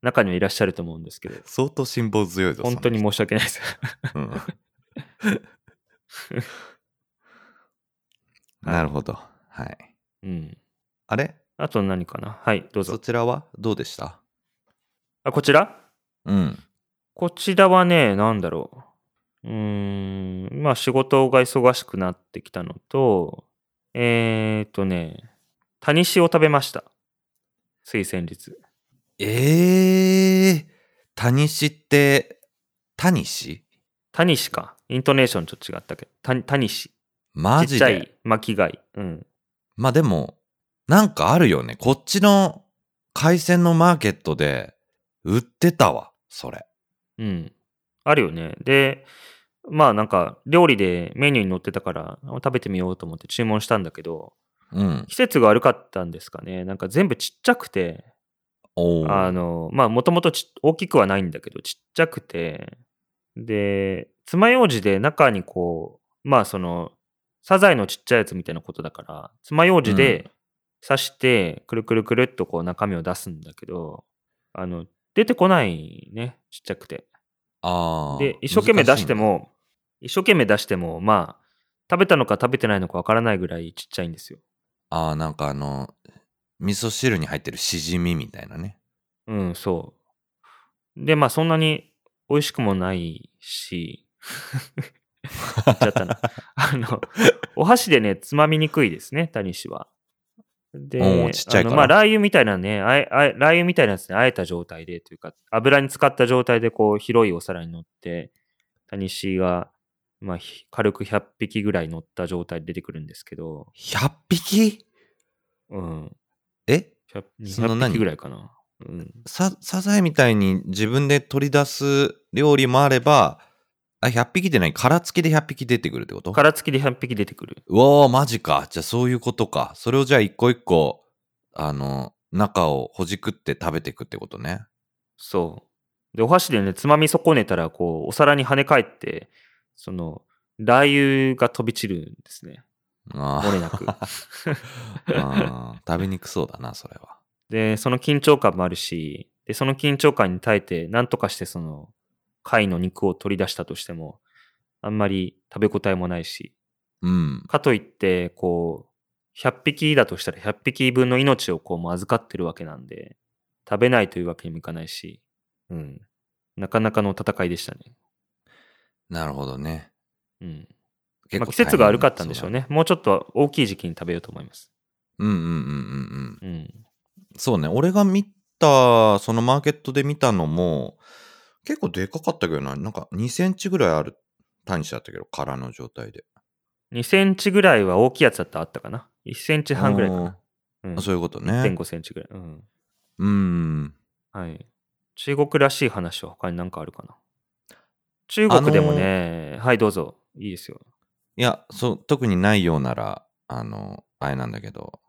中にはいらっしゃると思うんですけど、相当辛抱強いぞ。本当に申し訳ないです。人うん なるほど。はい。うん。あれ？あと何かな？はい、どうぞ。そちらはどうでした？あ、こちら？うん。こちらはね、なんだろう。うーん、まあ仕事が忙しくなってきたのと、えーとね、タニシを食べました。つい先日。ええー、タニシって、タニシ？タニシか。イントネーションちょっと違ったけど。タタニシ。マジで？ちっちゃい巻き貝。うん。まあでも、なんかあるよね。こっちの海鮮のマーケットで売ってたわ、それ。うん。あるよね。で、まあなんか料理でメニューに載ってたからあ食べてみようと思って注文したんだけど、うん。季節が悪かったんですかね。なんか全部ちっちゃくて、あの、まあもともと大きくはないんだけど、ちっちゃくて、で、爪楊枝で中にこう、まあその、サザエのちっちゃいやつみたいなことだから、爪楊枝で刺して、くるくるくるっとこう中身を出すんだけど、あの、出てこないね、ちっちゃくて。あーで、一生懸命出しても、一生懸命出しても、まあ、食べたのか食べてないのかわからないぐらいちっちゃいんですよ。ああ、なんかあの、味噌汁に入ってるしじみみたいなね。うん、そう。で、まあそんなに美味しくもないし、言っちゃったな。あの、お箸でね、つまみにくいですね、タニシは。で、ちっちゃいあのまあラー油みたいなね、あえあえラー油みたいなやつで、あえた状態でというか、油に浸かった状態でこう広いお皿に乗って、タニシが、まあ、ひ軽く100匹ぐらい乗った状態で出てくるんですけど、100匹？うん、え？100その200何匹ぐらいかな。うん、さ、サザエみたいに自分で取り出す料理もあれば、あ、100匹でない、殻付きで100匹出てくるってこと？殻付きで100匹出てくる。うわー、マジか。じゃあそういうことか。それをじゃあ一個一個、あの、中をほじくって食べていくってことね。そう。で、お箸でね、つまみ損ねたら、こう、お皿に跳ね返って、その、ラー油が飛び散るんですね。あー漏れなく。あー食べにくそうだな、それは。で、その緊張感もあるし、で、その緊張感に耐えて、なんとかしてその、貝の肉を取り出したとしても、あんまり食べ応えもないし、うん。かといって、こう、100匹だとしたら100匹分の命をこう、預かってるわけなんで、食べないというわけにもいかないし、うん。なかなかの戦いでしたね。なるほどね。うん。結構まあ、季節が悪かったんでしょうね。ね。もうちょっと大きい時期に食べようと思います。うんうんうんうんうん。うん。そうね。俺が見た、そのマーケットで見たのも、結構でかかったけどな。なんか2センチぐらいある単位だったけど、殻の状態で。2センチぐらいは大きいやつだったらあったかな。1センチ半ぐらいかな。うんあそういうことね。1.5センチぐらい。うん。うん。はい。中国らしい話は他に何かあるかな。中国でもね、はい、どうぞ。いいですよ。いや、そう、特にないようなら、あの、あれなんだけど。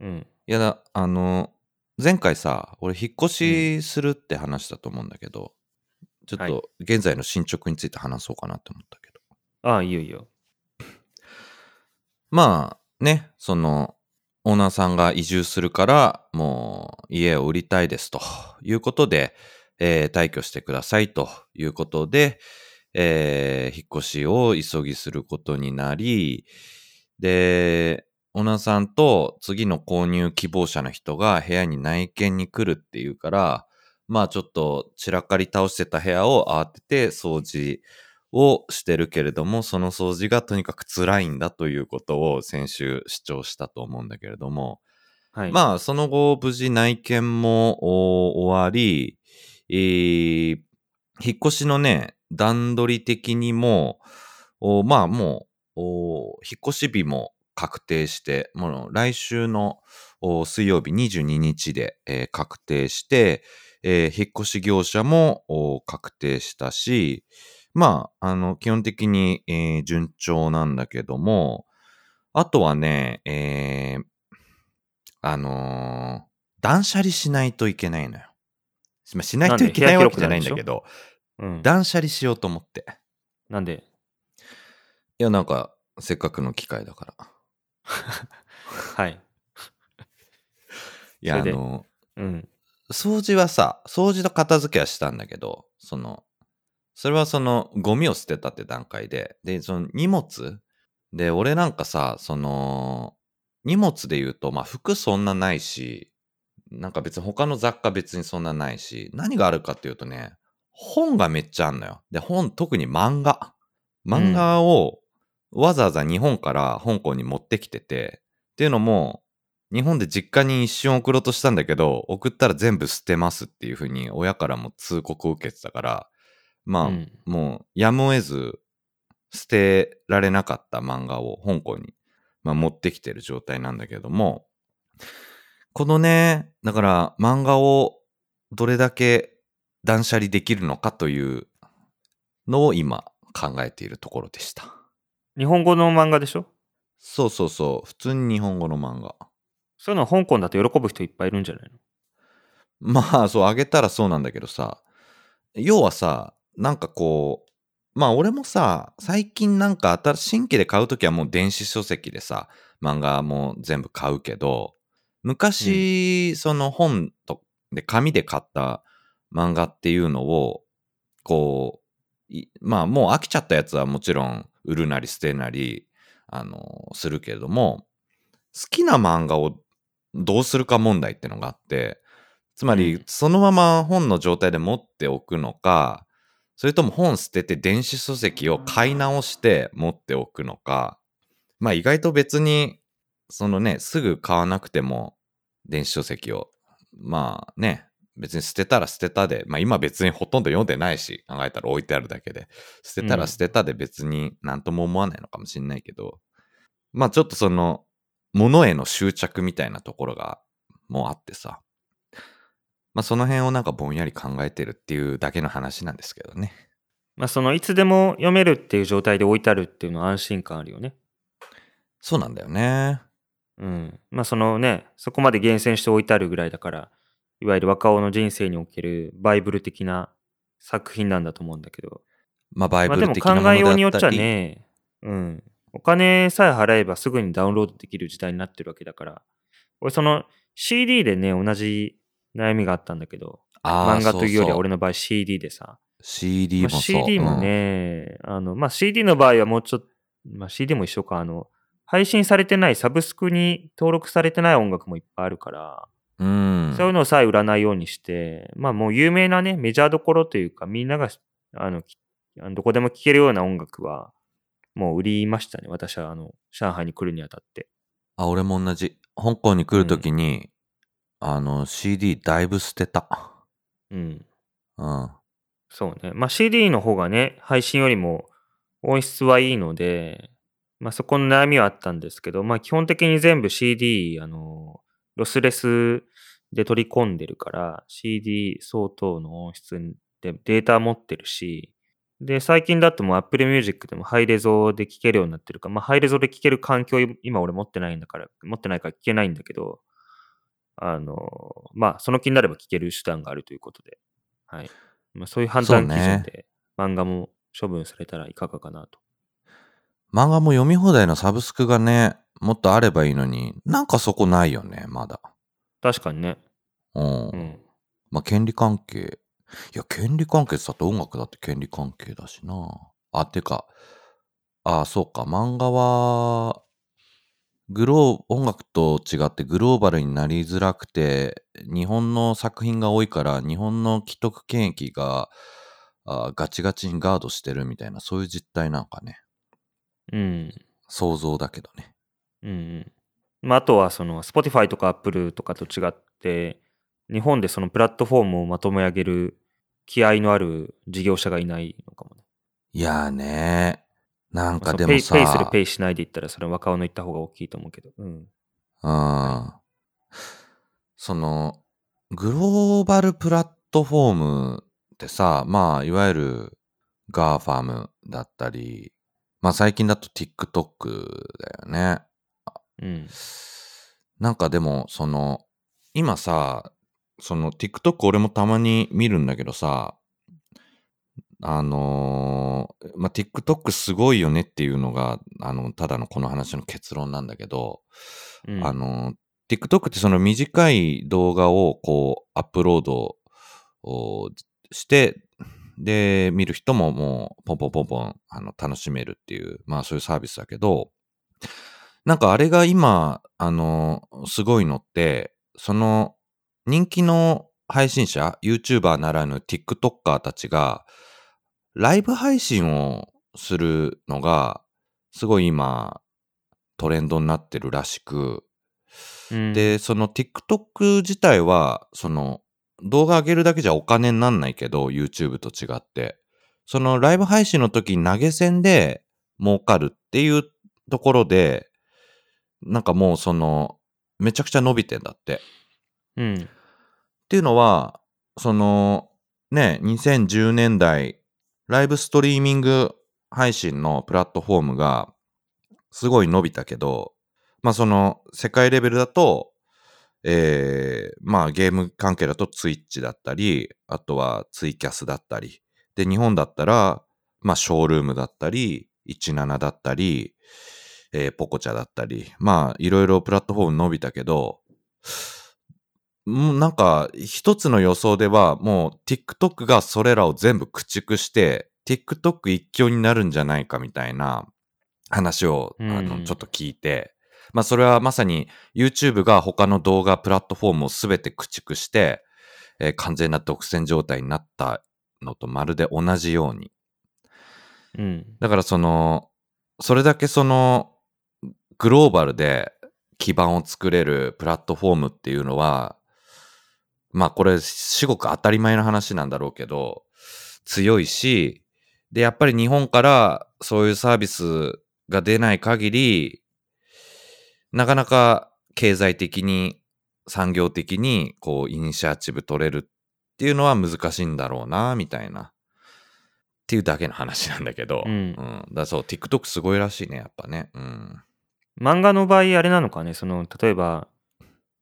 うん。いやだ、あの、前回さ、俺引っ越しするって話したと思うんだけど、ちょっはいと現在の進捗について話そうかなって思ったけど。ああ、いいよいいよ。まあね、その、オーナーさんが移住するから、もう家を売りたいですということで、えー退去してくださいということで、えー引っ越しを急ぎすることになり、で、オーナーさんと次の購入希望者の人が部屋に内見に来るっていうから、まあちょっと散らかり倒してた部屋を慌てて掃除をしてるけれども、その掃除がとにかく辛いんだということを先週主張したと思うんだけれども、はい。まあその後無事内見もお終わり、えー引っ越しのね、段取り的にも、おまあもう、お引っ越し日も確定して、もう来週のお水曜日22日で、えー確定して、えー引っ越し業者もお確定したし、まあ、あの、基本的に、えー順調なんだけども、あとはね、えーあのー断捨離しないといけないのよ。まあしないといけないわけじゃないんだけど、うん。断捨離しようと思って。なんで、いや、なんか、せっかくの機会だから。はい。いや、あの、うん。掃除はさ、掃除と片付けはしたんだけど、その、それはその、ゴミを捨てたって段階で、で、その荷物で、俺なんかさ、その、荷物で言うと、まあ、服そんなないし、なんか別に他の雑貨別にそんなないし、何があるかっていうとね、本がめっちゃあんのよ。で、本、特に漫画。漫画をわざわざ日本から香港に持ってきてて、っていうのも、日本で実家に一瞬送ろうとしたんだけど、送ったら全部捨てますっていうふうに親からも通告を受けてたから、まあ、うんもうやむを得ず捨てられなかった漫画を香港に、まあ、持ってきてる状態なんだけども、このね、だから漫画をどれだけ断捨離できるのかというのを今考えているところでした。日本語の漫画でしょ？そうそうそう、普通に日本語の漫画。そういうのは香港だと喜ぶ人いっぱいいるんじゃないの？まあ、そう、あげたらそうなんだけどさ、要はさ、なんかこう、まあ俺もさ、最近なんか新新規で買うときはもう電子書籍でさ、漫画も全部買うけど、昔、その本とで紙で買った漫画っていうのを、こう、いまあもう飽きちゃったやつはもちろん売るなり捨てなり、あの、するけれども、好きな漫画をどうするか問題ってのがあって、つまりうん、そのまま本の状態で持っておくのか、それとも本捨てて電子書籍を買い直して持っておくのか、まあ意外と別に、そのね、すぐ買わなくても電子書籍を、まあね、別に捨てたら捨てたで、まあ今別にほとんど読んでないし、考えたら置いてあるだけで、捨てたら捨てたで別に何とも思わないのかもしれないけど、まあちょっとその、物への執着みたいなところがもうあってさ、まあその辺をなんかぼんやり考えてるっていうだけの話なんですけどね。まあ、そのいつでも読めるっていう状態で置いてあるっていうのは安心感あるよね。そうなんだよね。うん。まあそのね、そこまで厳選して置いてあるぐらいだから、いわゆる若尾の人生におけるバイブル的な作品なんだと思うんだけど。まあバイまあでもブル的なもの考えようだによっちゃったり、ね、うん。お金さえ払えばすぐにダウンロードできる時代になってるわけだから。俺その CD でね、同じ悩みがあったんだけど、漫画というよりは俺の場合 CD でさ。CD まあもそう。CD もね、あの、まあ CD の場合はもうちょっと、まあ CD も一緒か、あの、配信されてない、サブスクに登録されてない音楽もいっぱいあるから、うん。うん。そういうのさえ売らないようにして、まあもう有名なね、メジャーどころというか、みんなが、あのどこでも聴けるような音楽は、もう売りましたね。私は、あの、上海に来るにあたって。あ、俺も同じ。香港に来るときに、あの、CD だいぶ捨てた。うん。うん。そうね。まあ CD の方がね、配信よりも音質はいいので、まあそこの悩みはあったんですけど、まあ基本的に全部 CD、あの、ロスレスで取り込んでるから、CD 相当の音質でデータ持ってるし、で、最近だともう Apple Music でもハイレゾで聴けるようになってるから、まあハイレゾで聴ける環境今俺持ってないんだから、持ってないから聴けないんだけど、あの、まあその気になれば聴ける手段があるということで、はい。まあ、そういう判断基準で漫画も処分されたらいかがかなと。漫画も読み放題のサブスクがね、もっとあればいいのに、なんかそこないよね、まだ。確かにね。うん。うん。まあ、権利関係。いや、権利関係ってだって音楽だって権利関係だしな。あ、てか、あ、そうか、漫画は、グロー、音楽と違ってグローバルになりづらくて、日本の作品が多いから、日本の既得権益が、あガチガチにガードしてるみたいな、そういう実態なんかね。うん。想像だけどね。うんうん。まあ、あとは、その、Spotify とか Apple とかと違って、日本でそのプラットフォームをまとめ上げる気合のある事業者がいないのかもね。いやーねなんかでもさ、ペイペイするペイしないで言ったら、それは若尾の言った方が大きいと思うけど。うん。うん。その、グローバルプラットフォームってさ、まあ、いわゆる GAFAM だったり、まあ最近だと TikTok だよね。うん。なんかでも、その、今さ、その TikTok 俺もたまに見るんだけどさ、あのーまあ、TikTok すごいよねっていうのが、あの、ただのこの話の結論なんだけど、うん、あの、TikTok ってその短い動画をこうアップロードをして、で、見る人ももうポンポンポンポンあの楽しめるっていう、まあそういうサービスだけど、なんかあれが今、あの、すごいのって、その人気の配信者、YouTuber ならぬ TikToker たちが、ライブ配信をするのが、すごい今、トレンドになってるらしく、うん、で、その TikTok 自体は、その動画上げるだけじゃお金になんないけど、YouTube と違って。そのライブ配信の時に投げ銭で儲かるっていうところで、なんかもうその、めちゃくちゃ伸びてんだって。うん。っていうのは、その、ね、2010年代、ライブストリーミング配信のプラットフォームがすごい伸びたけど、まあその世界レベルだと、えー、まあゲーム関係だとツイッチだったり、あとはツイキャスだったり、で日本だったら、まあショールームだったり、17だったり、えー、ポコチャだったり、まあいろいろプラットフォーム伸びたけど、もうなんか一つの予想ではもう TikTok がそれらを全部駆逐して TikTok 一強になるんじゃないかみたいな話を、あの、うんちょっと聞いて、まあそれはまさに YouTube が他の動画プラットフォームをすべて駆逐して、えー完全な独占状態になったのとまるで同じように。うん。だからその、それだけその、グローバルで基盤を作れるプラットフォームっていうのは、まあこれ、至極当たり前の話なんだろうけど、強いし、で、やっぱり日本からそういうサービスが出ない限り、なかなか経済的に、産業的に、こう、イニシアチブ取れるっていうのは難しいんだろうな、みたいな。っていうだけの話なんだけど。うんだからそう、TikTok すごいらしいね、やっぱね。うん。漫画の場合、あれなのかね、その、例えば、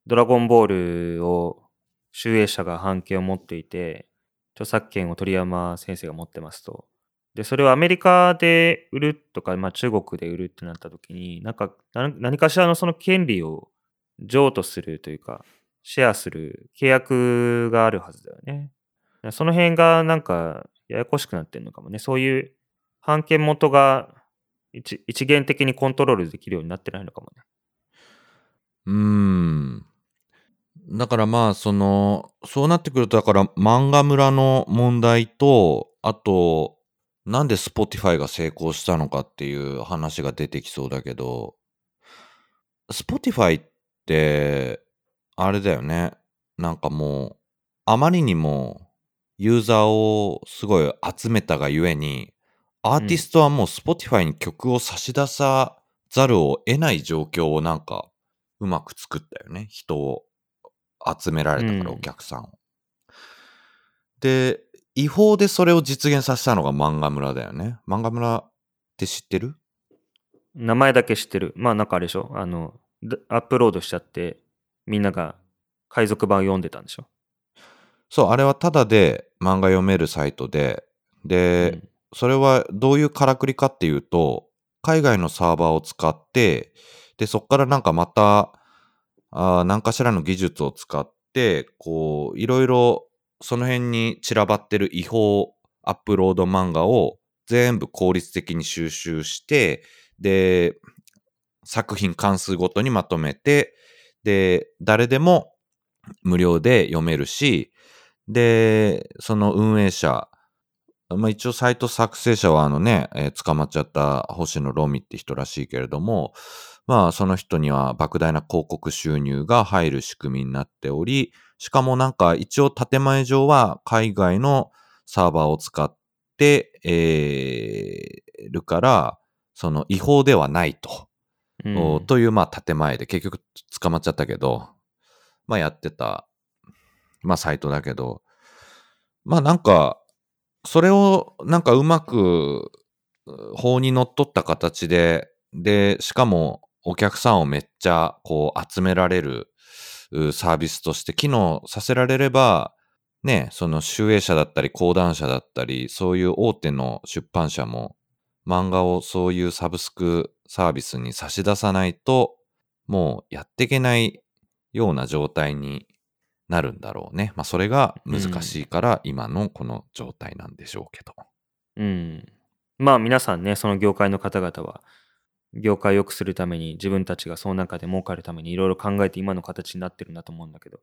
ドラゴンボールを、集英社が版権を持っていて、著作権を鳥山先生が持ってますと。で、それをアメリカで売るとか、まあ中国で売るってなった時に、なんか、何かしらのその権利を譲渡するというか、シェアする契約があるはずだよね。その辺がなんか、ややこしくなってるのかもね。そういう版権元が一一元的にコントロールできるようになってないのかもね。うーん。だからまあ、その、そうなってくると、だから漫画村の問題と、あと、なんで Spotify が成功したのかっていう話が出てきそうだけど、Spotify って、あれだよね。なんかもう、あまりにもユーザーをすごい集めたがゆえに、アーティストはもう Spotify に曲を差し出さざるを得ない状況をなんかうまく作ったよね。人を集められたから、うんお客さんを。で、違法でそれを実現させたのが漫画村だよね。漫画村って知ってる？名前だけ知ってる。まあなんかあれでしょ。あの、だアップロードしちゃって、みんなが海賊版を読んでたんでしょ。そう、あれはただで漫画読めるサイトで、で、それはどういうからくりかっていうと、海外のサーバーを使って、で、そこからなんかまた、あ何かしらの技術を使って、こう、いろいろその辺に散らばってる違法アップロード漫画を全部効率的に収集して、で、作品関数ごとにまとめて、で、誰でも無料で読めるし、で、その運営者、まあ一応サイト作成者はあのね、えー捕まっちゃった星野ロミって人らしいけれども、まあその人には莫大な広告収入が入る仕組みになっており、しかもなんか一応建前上は海外のサーバーを使って、えーるから、その違法ではないと。うんおという、まあ、建前で、結局捕まっちゃったけど、まあ、やってた、まあ、サイトだけど、まあ、なんか、それを、なんかうまく、法にのっとった形で、で、しかも、お客さんをめっちゃ、こう、集められるうサービスとして機能させられれば、ね、その集英社だったり講談社だったり、そういう大手の出版社も漫画をそういうサブスクサービスに差し出さないと、もうやっていけないような状態になるんだろうね。まあそれが難しいから今のこの状態なんでしょうけど。うん。まあ皆さんね、その業界の方々は、業界を良くするために自分たちがその中で儲かるためにいろいろ考えて今の形になってるんだと思うんだけど、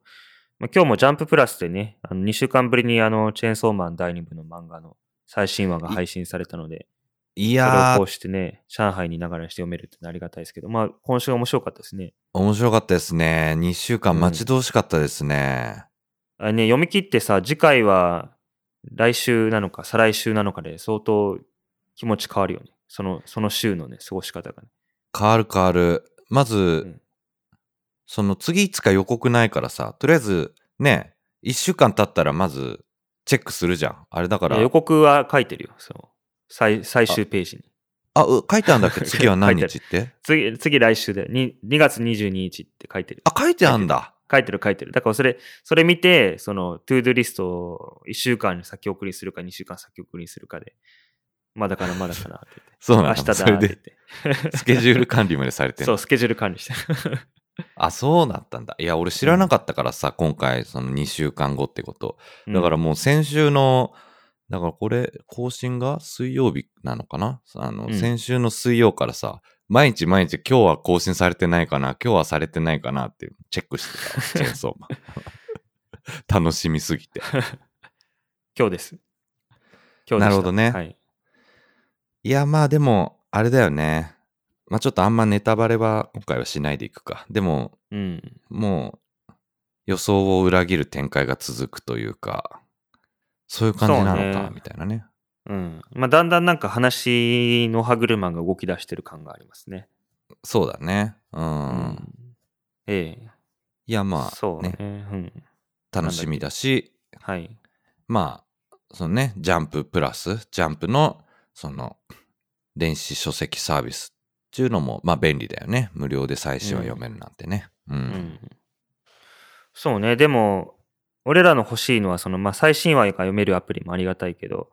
まあ、今日もジャンププラスでね、あの2週間ぶりにあのチェーンソーマン第2部の漫画の最新話が配信されたので、いそれをこう、してね、上海に流れして読めるってありがたいですけど、まあ今週面白かったですね。面白かったですね。2週間待ち遠しかったですね。あれね、読み切ってさ、次回は来週なのか再来週なのかで相当気持ち変わるよね。その、その週のね、過ごし方がね。変わる変わる。まず、んその次いつか予告ないからさ、とりあえずね、1週間経ったらまずチェックするじゃん。あれだから予、告は書いてるよ。そう最最終ページに。あ、う書いてあるんだっけ？次は何日って？次、次来週で、に 2, 月22日って書いてる。あ、書いてあるんだ。書いてる書いてる。だからそれ、それ見て、その、トゥードゥリストを1週間先送りにするか2週間先送りにするかで、まだかな、まだかなって言って。そうなんだ。明日だってで言って。スケジュール管理までされてる そう、スケジュール管理して。あ、そうだったんだ。いや、俺知らなかったからさ、今回、その2週間後ってこと。だからもう先週のだからこれ、更新が水曜日なのかな？あの、うん先週の水曜からさ、毎日毎日今日は更新されてないかな？今日はされてないかなってチェックしてたわ、チェーンソーマン。楽しみすぎて。今日です。今日でなるほどねはい。いや、まあでも、あれだよね。まあちょっとあんまネタバレは今回はしないでいくか。でも、うん。もう予想を裏切る展開が続くというか、そういう感じなのか、みたいなね。うん。まあ、だんだんなんか話の歯車が動き出してる感がありますね。そうだね。うん。うん。ええいや、まあ、そうねね、うん。楽しみだし、はい。まあ、そのね、ジャンププラス、ジャンプの、その、電子書籍サービスっていうのも、まあ便利だよね。無料で最新話読めるなんてね。うん。うん。そうね。でも、俺らの欲しいのは、その、まあ、最新話が読めるアプリもありがたいけど、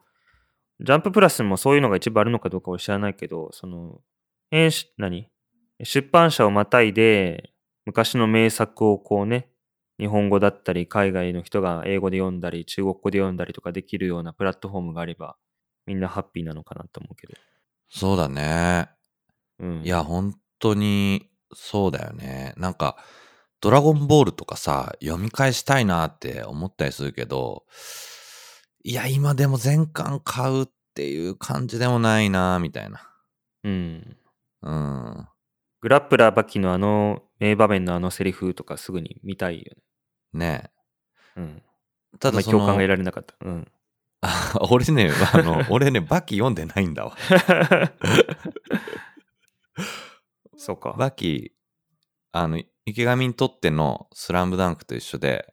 ジャンププラスもそういうのが一部あるのかどうかは知らないけど、その、編集、何？出版社をまたいで、昔の名作をこうね、日本語だったり、海外の人が英語で読んだり、中国語で読んだりとかできるようなプラットフォームがあれば、みんなハッピーなのかなと思うけど。そうだね。うん。いや、本当に、そうだよね。なんか、ドラゴンボールとかさ、読み返したいなって思ったりするけど、いや、今でも全巻買うっていう感じでもないな、みたいな。うん。うん。グラップラーバキのあの名場面のあのセリフとかすぐに見たいよね。ねうん。ただその共感が得られなかった。うん。あ俺ね、あの、俺ね、バキ読んでないんだわ。そうか。バキ、あの、池上にとってのスラムダンクと一緒で、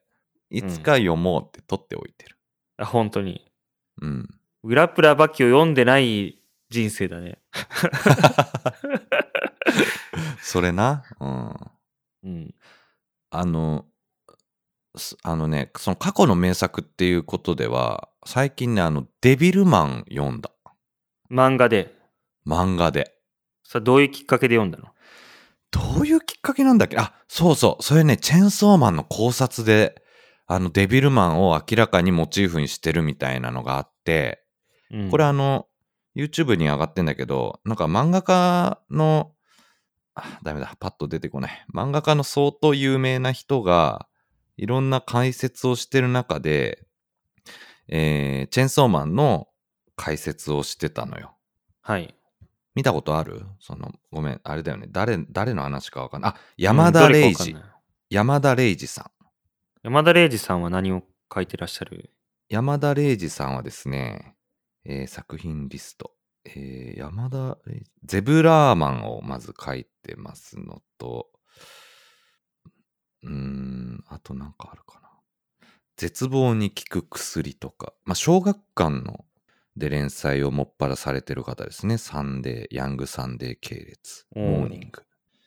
いつか読もうって取っておいてる。あ、本当に。うん。グラップラーバキを読んでない人生だね。それな。うん。うん。あの、すあのね、その過去の名作っていうことでは、最近ね、あの、デビルマン読んだ。漫画で。漫画で。さあ、どういうきっかけで読んだの？どういうきっかけなんだっけ？あ、そうそう。それね、チェンソーマンの考察で、あの、デビルマンを明らかにモチーフにしてるみたいなのがあって、うんこれあの、YouTube に上がってんだけど、なんか漫画家の、あ、ダメだ、パッと出てこない。漫画家の相当有名な人が、いろんな解説をしてる中で、えー、チェンソーマンの解説をしてたのよ。はい。見たことある？その、ごめん、あれだよね。誰、誰の話かわかんない。あ、山田礼二。かわかん山田礼二さん。山田礼二さんは何を書いてらっしゃる？山田礼二さんはですね、えー作品リスト。えー山田ゼブラーマンをまず書いてますのと、うーん、あとなんかあるかな。絶望に効く薬とか、まあ、小学館ので連載をもっぱらされてる方ですね。サンデー、ヤングサンデー系列、モーニング。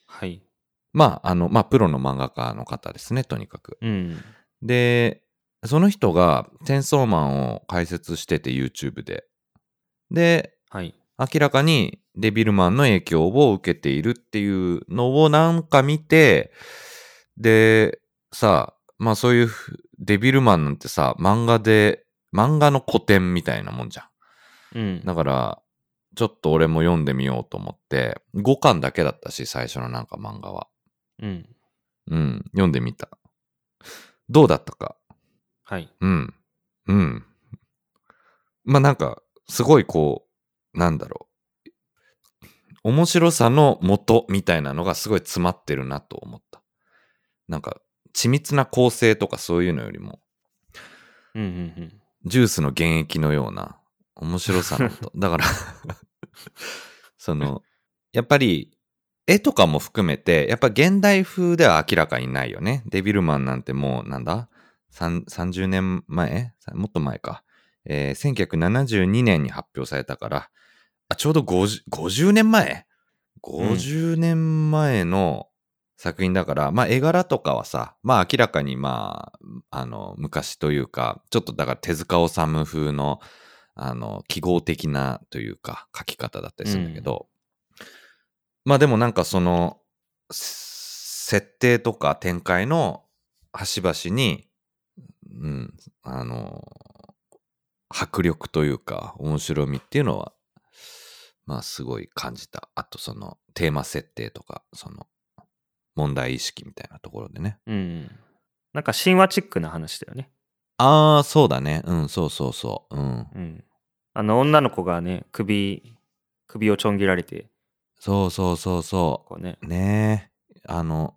はい。まあ、あの、まあ、プロの漫画家の方ですね、とにかく。うん。で、その人が、チェンソーマンを解説してて、YouTube で。で、はい。明らかにデビルマンの影響を受けているっていうのをなんか見て、で、さ、まあそういうふデビルマンなんてさ、漫画で、漫画の古典みたいなもんじゃうんん。。だから、ちょっと俺も読んでみようと思って、5巻だけだったし、最初のなんか漫画は。うん。うん、読んでみた。どうだったか？はい。うん。うん。まあなんか、すごいこう、なんだろう。面白さの元みたいなのがすごい詰まってるなと思った。なんか、緻密な構成とかそういうのよりも、うんうんうん。ジュースの原液のような面白さの元。だから、その、やっぱり、絵とかも含めて、やっぱ現代風では明らかにないよね。デビルマンなんてもう、なんだ？3 ?30 年前もっと前か。えー1972年に発表されたから、あ、ちょうど 50, 50年前 ?50 年前の作品だから、まあ絵柄とかはさ、まあ明らかにまあ、あの、昔というか、ちょっとだから手塚治虫風の、あの、記号的なというか、書き方だったりするんだけど、まあでもなんかその、せ設定とか展開の端々に、うん、あの、迫力というか、面白みっていうのは、まあすごい感じた。あとそのテーマ設定とか、その問題意識みたいなところでね。うん。なんか神話チックな話だよね。ああ、そうだね。うん、そうそうそう。うん。うん。あの女の子がね、首、首をちょん切られて、そうそうそうそこうね。う。ねえ。あの、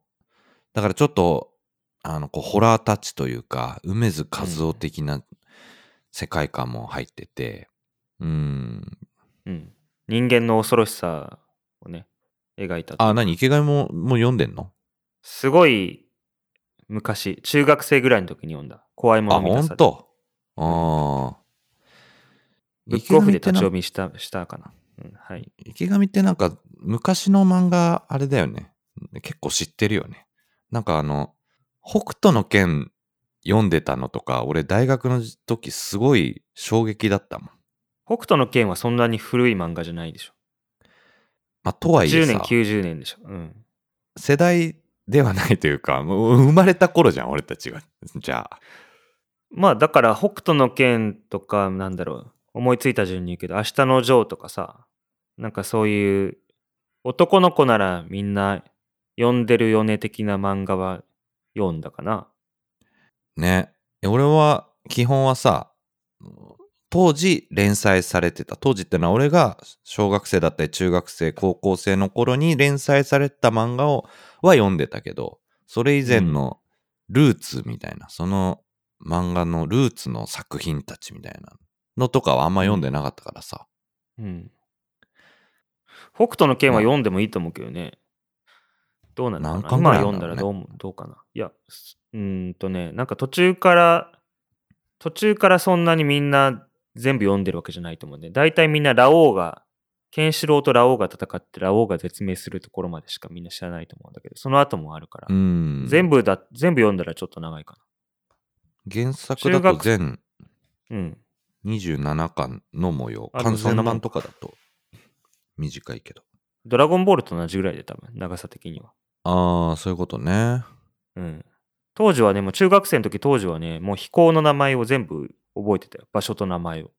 だからちょっと、あの、こう、ホラータッチというか、梅津和夫的な世界観も入ってて、うん。うん。人間の恐ろしさをね、描いたと。あ、何？池上も、もう読んでんの？すごい昔、中学生ぐらいの時に読んだ。怖いもあ、の見たさで。ほんとああ。ブックオフで立ち読みしたしたかな。うん、はい。池上ってなんか昔の漫画あれだよね。結構知ってるよね。なんかあの、北斗の剣読んでたのとか、俺大学の時すごい衝撃だったもん。北斗の剣はそんなに古い漫画じゃないでしょ。まあ、とはいえ10年、さ、90年でしょ。うん。世代ではないというか、もう生まれた頃じゃん、俺たちが。じゃあ。まあだから北斗の剣とかなんだろう思いついた順に言うけど明日のジョーとかさなんかそういう男の子ならみんな読んでるよね的な漫画は読んだかなね。俺は、基本はさ、当時連載されてた。当時ってのは俺が小学生だったり中学生、高校生の頃に連載されてた漫画をは読んでたけど、それ以前のルーツみたいな、その漫画のルーツの作品たちみたいなのとかはあんま読んでなかったからさ。うん。北斗の剣は読んでもいいと思うけどね。どうなの何かな。今巻ぐらいあ読んだらどうどうかな。いやすうーんとねなんか途中から途中からそんなにみんな全部読んでるわけじゃないと思うんで大体みんなラオウがケンシロウとラオウが戦ってラオウが絶命するところまでしかみんな知らないと思うんだけどその後もあるから、うん。全部だ全部読んだらちょっと長いか原作だと全なうん27巻の模様。あ関西版とかだと短いけど。ドラゴンボールと同じぐらいで多分長さ的にはああ、そういうことね。うん。当時はね、もう中学生の時当時はね、もう飛行の名前を全部覚えてたよ。場所と名前を。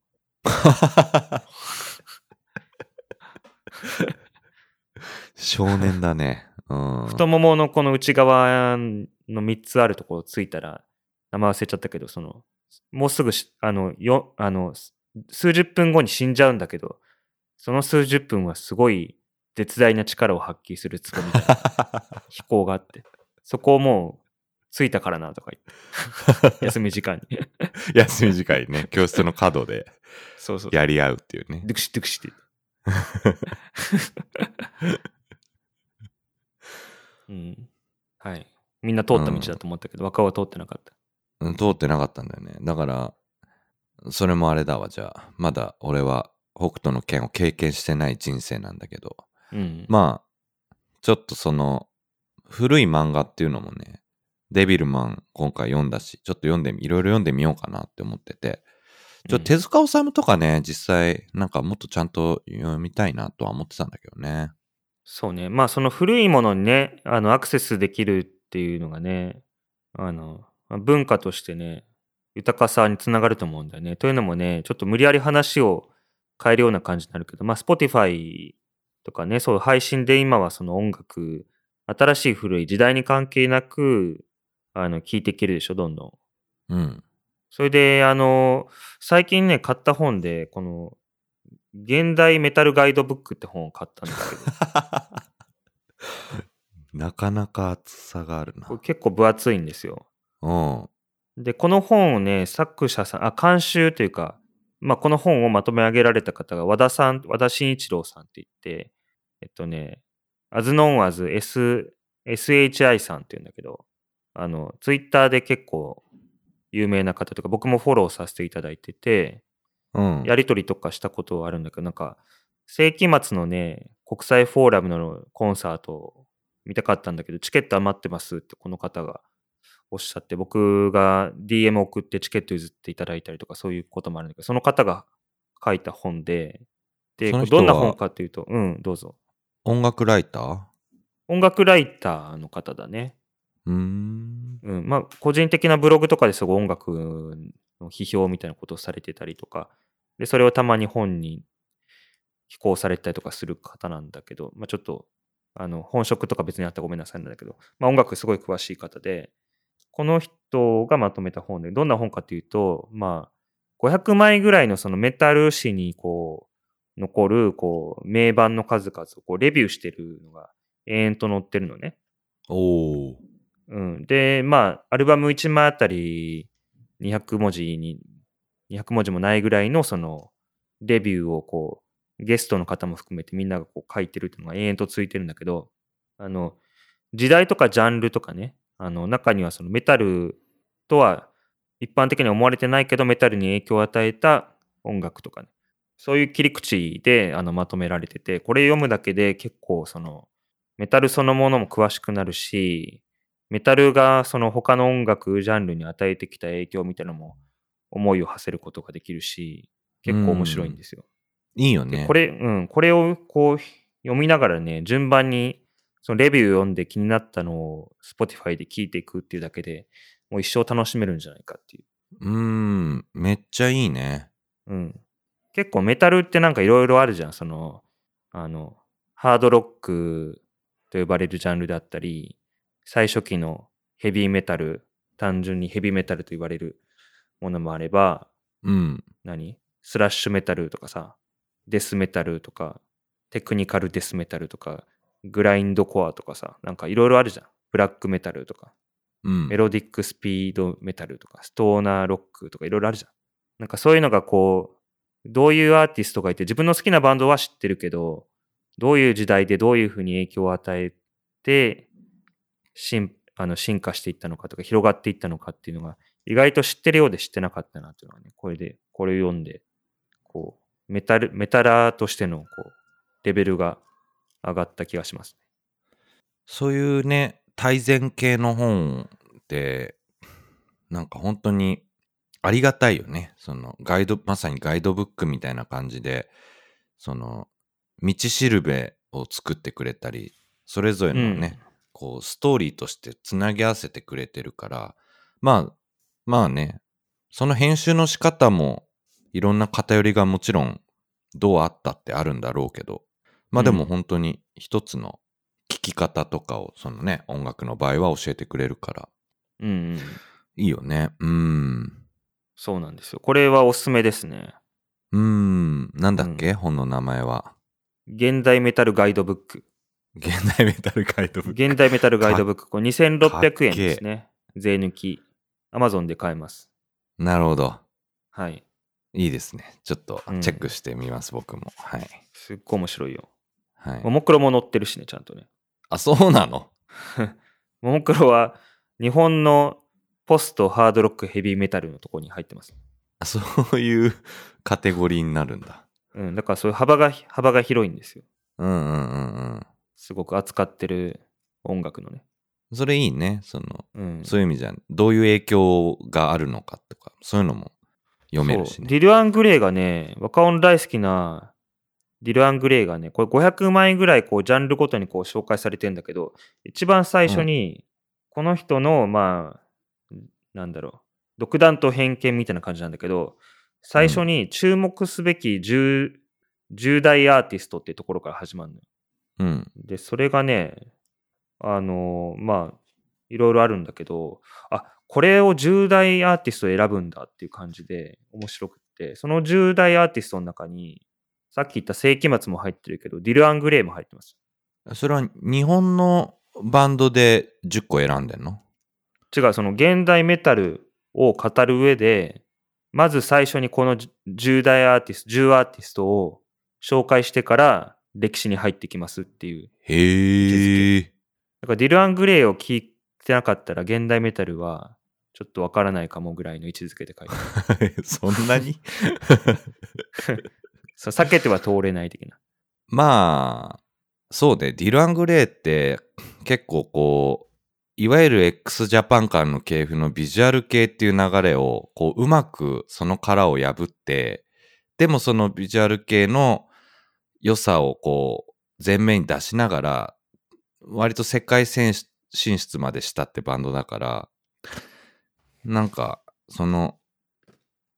少年だね。うん。太もものこの内側の3つあるところついたら、名前忘れちゃったけど、その、もうすぐし、あの、よ、あの、す数十分後に死んじゃうんだけど、その数十分はすごい絶大な力を発揮するツボみ飛行があって、そこをもう、着いたからなとか 休み時間に。休み時間にね、教室の角でそうそう。やり合うっていうね。ドゥクシドゥクシって。うん。はい。みんな通った道だと思ったけど、若尾は通ってなかった。うん通ってなかったんだよね。だから、それもあれだわ、じゃあ。まだ俺は北斗の剣を経験してない人生なんだけど。うん。まあ、ちょっとその、古い漫画っていうのもね、デビルマン今回読んだし、ちょっと読んでみ、いろいろ読んでみようかなって思ってて、ちょっと手塚治虫とかね、実際、なんかもっとちゃんと読みたいなとは思ってたんだけどね。そうね。まあ、その古いものにね、あの、アクセスできるっていうのがね、あの、文化としてね、豊かさにつながると思うんだよね。というのもね、ちょっと無理やり話を変えるような感じになるけど、まあ、Spotify とかね、そういう配信で今はその音楽、新しい古い時代に関係なく、あの、聞いていけるでしょ、どんどん。うん。それで、あの、最近ね、買った本で、この、現代メタルガイドブックって本を買ったんですけど、なかなか厚さがあるなこれ。結構分厚いんですよ。うん。で、この本をね、作者さん、あ、監修というか、まあ、この本をまとめ上げられた方が和田さん、和田慎一郎さんって言って、えっとね、as known as S、SHI さんって言うんだけど、あの、ツイッターで結構有名な方とか、僕もフォローさせていただいてて、うん。やりとりとかしたことはあるんだけど、なんか、世紀末のね、国際フォーラムのコンサートを見たかったんだけど、チケット余ってますってこの方がおっしゃって、僕が DM 送ってチケット譲っていただいたりとか、そういうこともあるんだけど、その方が書いた本で、で、どんな本かっていうと、うん、どうぞ。音楽ライター？音楽ライターの方だね。うーん。うん、まあ、個人的なブログとかですごい音楽の批評みたいなことをされてたりとか、で、それをたまに本に寄稿されたりとかする方なんだけど、まあ、ちょっと、あの、本職とか別にあったらごめんなさいなんだけど、まあ、音楽すごい詳しい方で、この人がまとめた本で、どんな本かというと、まあ、500枚ぐらいのそのメタル誌にこう、残る、こう、名盤の数々をこうレビューしてるのが延々と載ってるのね。おー。うん。で、まあ、アルバム1枚あたり200文字に、200文字もないぐらいのその、レビューをこう、ゲストの方も含めてみんながこう書いてるっていうのが延々と続いてるんだけど、あの、時代とかジャンルとかね、あの、中にはそのメタルとは一般的には思われてないけど、メタルに影響を与えた音楽とかね、そういう切り口であのまとめられてて、これ読むだけで結構その、メタルそのものも詳しくなるし、メタルがその他の音楽ジャンルに与えてきた影響みたいなのも思いを馳せることができるし、結構面白いんですよ。いいよね。でこれ、うん、これをこう読みながらね、順番にそのレビュー読んで気になったのを Spotify で聞いていくっていうだけでもう一生楽しめるんじゃないかっていう。うーん、めっちゃいいね。うん。結構メタルってなんかいろいろあるじゃん。その、あの、ハードロックと呼ばれるジャンルであったり、最初期のヘビーメタル、単純にヘビーメタルと言われるものもあれば、うん。何？スラッシュメタルとかさ、デスメタルとか、テクニカルデスメタルとか、グラインドコアとかさ、なんかいろいろあるじゃん。ブラックメタルとか、うんメ。ロディックスピードメタルとか、ストーナーロックとかいろいろあるじゃん。なんかそういうのがこう、どういうアーティストがいて、自分の好きなバンドは知ってるけど、どういう時代でどういうふうに影響を与えて、進あの進化していったのかとか、広がっていったのかっていうのが、意外と知ってるようで知ってなかったなっていうのはね、これで、これを読んで、こう、メタル、メタラーとしての、こう、レベルが上がった気がします。そういうね、大全系の本って、なんか本当にありがたいよね。そのガイド、まさにガイドブックみたいな感じで、その、道しるべを作ってくれたり、それぞれのね、こう、ストーリーとしてつなぎ合わせてくれてるから、まあ、まあね、その編集の仕方も、いろんな偏りがもちろん、どうあったってあるんだろうけど、まあでも本当に一つの聞き方とかを、そのね、音楽の場合は教えてくれるから、うんうん。いいよね。うーん。そうなんですよ。これはおすすめですね。うーん。なんだっけ、本の名前は。現代メタルガイドブック。現代メタルガイドブック。現代メタルガイドブック。これか2600円ですね。税抜き。Amazon で買えます。なるほど。はい。いいですね。ちょっとうんチェックしてみます、僕も。はい。すっごい面白いよ。はい。ももクロも載ってるしね、ちゃんとね。あ、そうなの？ももクロは日本のポストハードロックヘビーメタルのところに入ってます。あそういうカテゴリーになるんだ。うん。だからそういう幅が、幅が広いんですよ。うんうんうんうん。すごく扱ってる音楽のね。それいいね。その、うん。そういう意味じゃ、どういう影響があるのかとか、そういうのも読めるしね。ディル・アン・グレイがね、若者大好きなディル・アン・グレイがね、これ500枚ぐらいこうジャンルごとにこう紹介されてんだけど、一番最初に、この人の、まあ、なんだろう、独断と偏見みたいな感じなんだけど、最初に注目すべき 10, 10大アーティストっていうところから始まるのよ。うん。で、それがね、あのまあ、いろいろあるんだけど、あ、これを10大アーティストを選ぶんだっていう感じで面白くって、その10大アーティストの中に、さっき言った世紀末も入ってるけど、ディル・アン・グレイも入ってます。それは日本のバンドで10個選んでんの？違う、その現代メタルを語る上で、まず最初にこの10大アーティスト、10アーティストを紹介してから歴史に入ってきますっていう。へえ。だからディル・アン・グレイを聞いてなかったら現代メタルはちょっとわからないかもぐらいの位置づけで書いてある。そんなに？そう避けては通れない的な。まあ、そうで、ディル・アングレイって結構こう、いわゆる x ジャパン間の系譜のビジュアル系っていう流れを、こう、うまくその殻を破って、でもそのビジュアル系の良さをこう、前面に出しながら、割と世界進出までしたってバンドだから、なんか、その、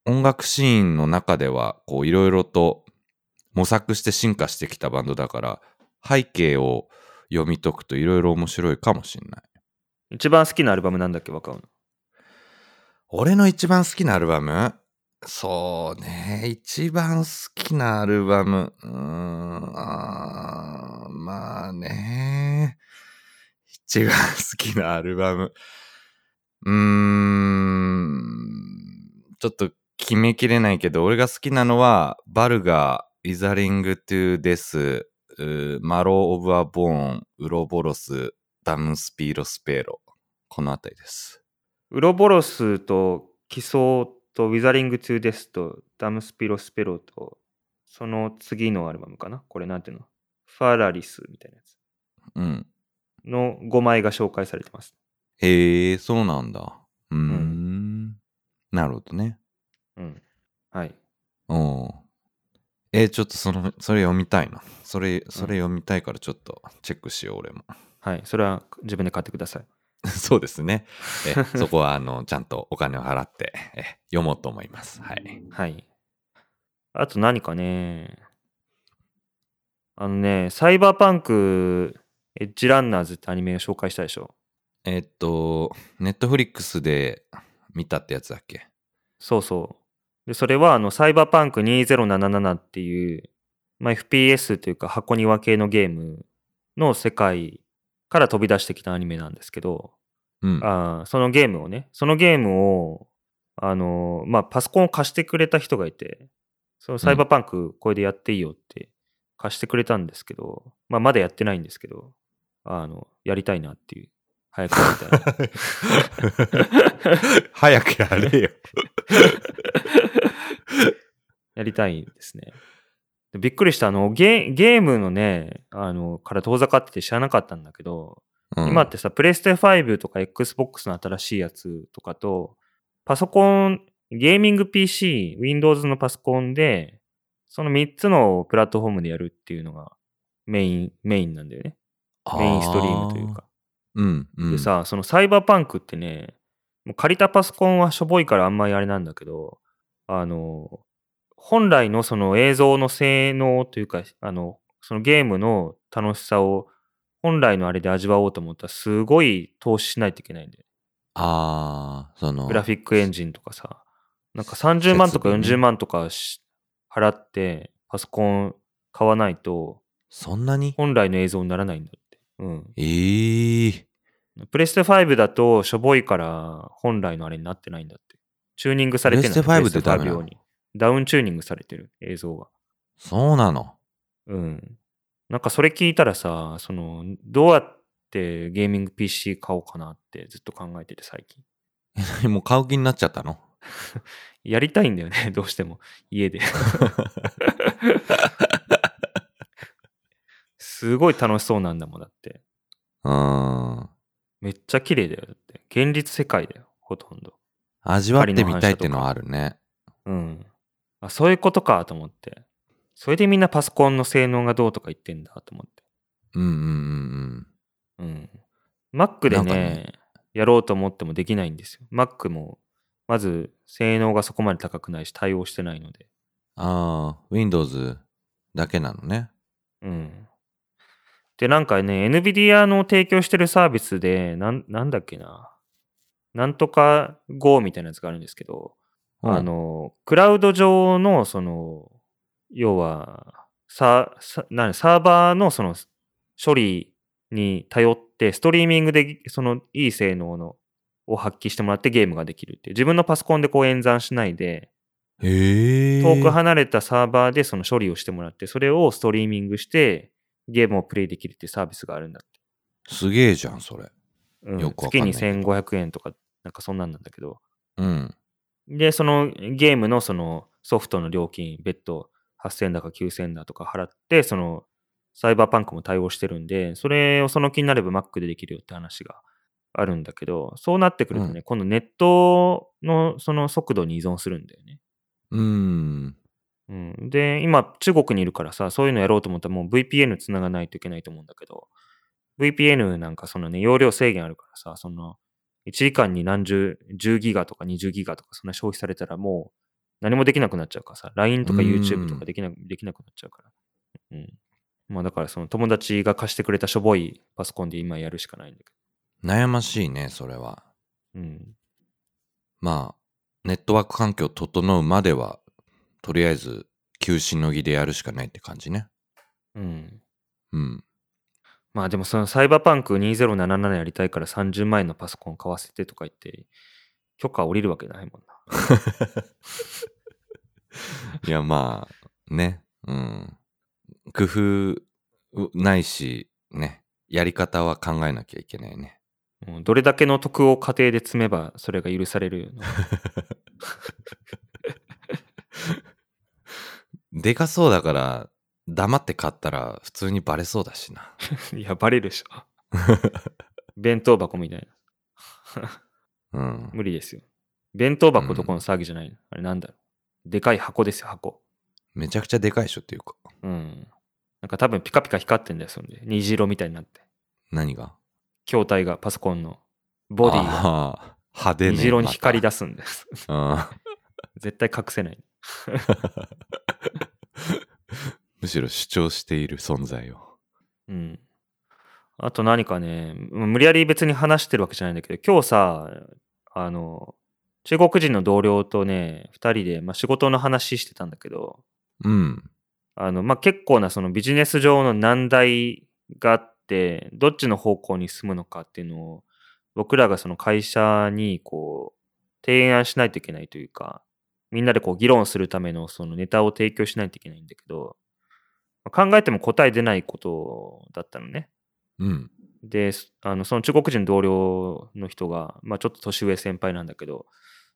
音楽シーンの中では、こう、いろいろと模索して進化してきたバンドだから、背景を読み解くといろいろ面白いかもしんない。一番好きなアルバムなんだっけ、若尾の。俺の一番好きなアルバム？そうね。一番好きなアルバム。うん。あまあね。一番 好きなアルバム。うーん。ちょっと決めきれないけど、俺が好きなのは、 VULGAR、Withering to death、Marrow of a Bone、UROBOROS、ダム・スピーロ・スペーロ。このあたりです。ウロボロスとキソとウィザリング・トゥ・デスとダムスピロスペロとその次のアルバムかな？これなんていうの？ファラリスみたいなやつうん。の5枚が紹介されてます。へえ、そうなんだ。うーん。なるほどね。うん。はい。うん。えーちょっとその、それ読みたいな。それ、それ読みたいからちょっとチェックしよう、俺も。はい。それは自分で買ってください。そうですね。え、そこは、あの、ちゃんとお金を払って、え、読もうと思います。はい。はい。あと何かね。あのね、サイバーパンクエッジランナーズってアニメを紹介したでしょ？えーっと、ネットフリックスで見たってやつだっけ？そうそう。で、それは、あの、サイバーパンク2077っていう、まあ、FPS というか箱庭系のゲームの世界から飛び出してきたアニメなんですけど、うん。あーそのゲームをね、そのゲームを、あのまあ、パソコンを貸してくれた人がいて、そのサイバーパンクこれでやっていいよって貸してくれたんですけど、まあ、まだやってないんですけど、あの、やりたいなっていう、早くやりたいな。早くやれよ。やりたいですね。でびっくりした、あの、ゲゲームのね、あの、から遠ざかってて知らなかったんだけど、うん今ってさ、プレステ5とか Xbox の新しいやつとかと、パソコン、ゲーミング PC、Windows のパソコンで、その3つのプラットフォームでやるっていうのがメイン、メインなんだよね。メインストリームというか。。うん、うん。でさ、そのサイバーパンクってね、もう借りたパソコンはしょぼいからあんまりあれなんだけど、あの、本来のその映像の性能というか、あの、そのゲームの楽しさを本来のあれで味わおうと思ったらすごい投資しないといけないんだよ。ああ、その、グラフィックエンジンとかさ、なんか30万とか設備ね40万とかし払ってパソコン買わないとそんなに？本来の映像にならないんだって。うん。ええプレステ5だとしょぼいから本来のあれになってないんだって。チューニングされてない。プレステ5でダメなの？プレステ5用に。ダウンチューニングされてる映像が。そうなの？うん。なんかそれ聞いたらさ、その、どうやってゲーミング PC 買おうかなってずっと考えてて最近。もう買う気になっちゃったの？やりたいんだよね、どうしても。家で。すごい楽しそうなんだもんだって。うん。めっちゃ綺麗だよ。だって。現実世界だよ、ほとんど。味わってみたいっていうのはあるね。うん。あ、そういうことかと思って。それでみんなパソコンの性能がどうとか言ってんだと思って。うんうんうんうん。Mac でねねやろうと思ってもできないんですよ。Mac も、まず性能がそこまで高くないし対応してないので。うん。ああ、Windows だけなのね。うん。で、なんかね、NVIDIA の提供してるサービスで、なんなんだっけな。なんとか Go みたいなやつがあるんですけど、うんあの、クラウド上の、その、要は、ササなんサーバーのその処理に頼って、ストリーミングでそのいい性能のを発揮してもらってゲームができるっていう。自分のパソコンでこう演算しないで。遠く離れたサーバーでその処理をしてもらって、それをストリーミングしてゲームをプレイできるっていうサービスがあるんだって。すげえじゃん、それ。うん、よく月に1500円とか、なんかそんなんなんだけど。うん。で、そのゲームのそのソフトの料金、別途8000だか9000だとか払って、そのサイバーパンクも対応してるんで、それをその気になれば Mac でできるよって話があるんだけど、そうなってくるとね、う今度ネットのその速度に依存するんだよね。うん。うん、で、今、中国にいるからさ、そういうのやろうと思ったらもう VPN つながないといけないと思うんだけど、VPN なんかそのね、容量制限あるからさ、その、1時間に何十、10ギガとか20ギガとかそんな消費されたらも何もできなくなっちゃうからさ、LINE とかうん YouTube とかできなできなくなっちゃうから。うん。まあだからその友達が貸してくれたしょぼいパソコンで今やるしかないんだけ悩ましいね、それは。ど。うん。まあ、ネットワーク環境整うまでは、とりあえず、休止の儀でやるしかないって感じね。うん。うん。まあでもそのサイバーパンク2077やりたいから30万円のパソコン買わせてとか言って、許可降りるわけないもんな。いや、まあ、ね。うん。工夫ないし、ね。やり方は考えなきゃいけないね。うんどれだけの得を家庭で積めばそれが許されるの？でかそうだから、黙って買ったら普通にバレそうだしな。いや、バレるでしょ。弁当箱みたいな。うん。無理ですよ。弁当箱とこの騒ぎじゃないの。あれなんだろう。でかい箱ですよ、箱。めちゃくちゃでかいでしょっていうか。うん。なんか多分ピカピカ光ってんだよ、そんで。虹色みたいになって。何が？筐体が、パソコンの。ボディが派手ね。虹色に光りだ。出すんです。うん絶対隠せない。むしろ主張している存在を。うん。あと何かね、無理やり別に話してるわけじゃないんだけど、今日さ、あの、中国人の同僚とね、二人で、まあ、仕事の話してたんだけど、うん。あの、まあ、結構なそのビジネス上の難題があって、どっちの方向に進むのかっていうのを、僕らがその会社にこう、提案しないといけないというか、みんなでこう議論するためのそのネタを提供しないといけないんだけど、まあ考えても答え出ないことだったのね。うん。で、すあのその中国人の同僚の人が、まあ、ちょっと年上先輩なんだけど、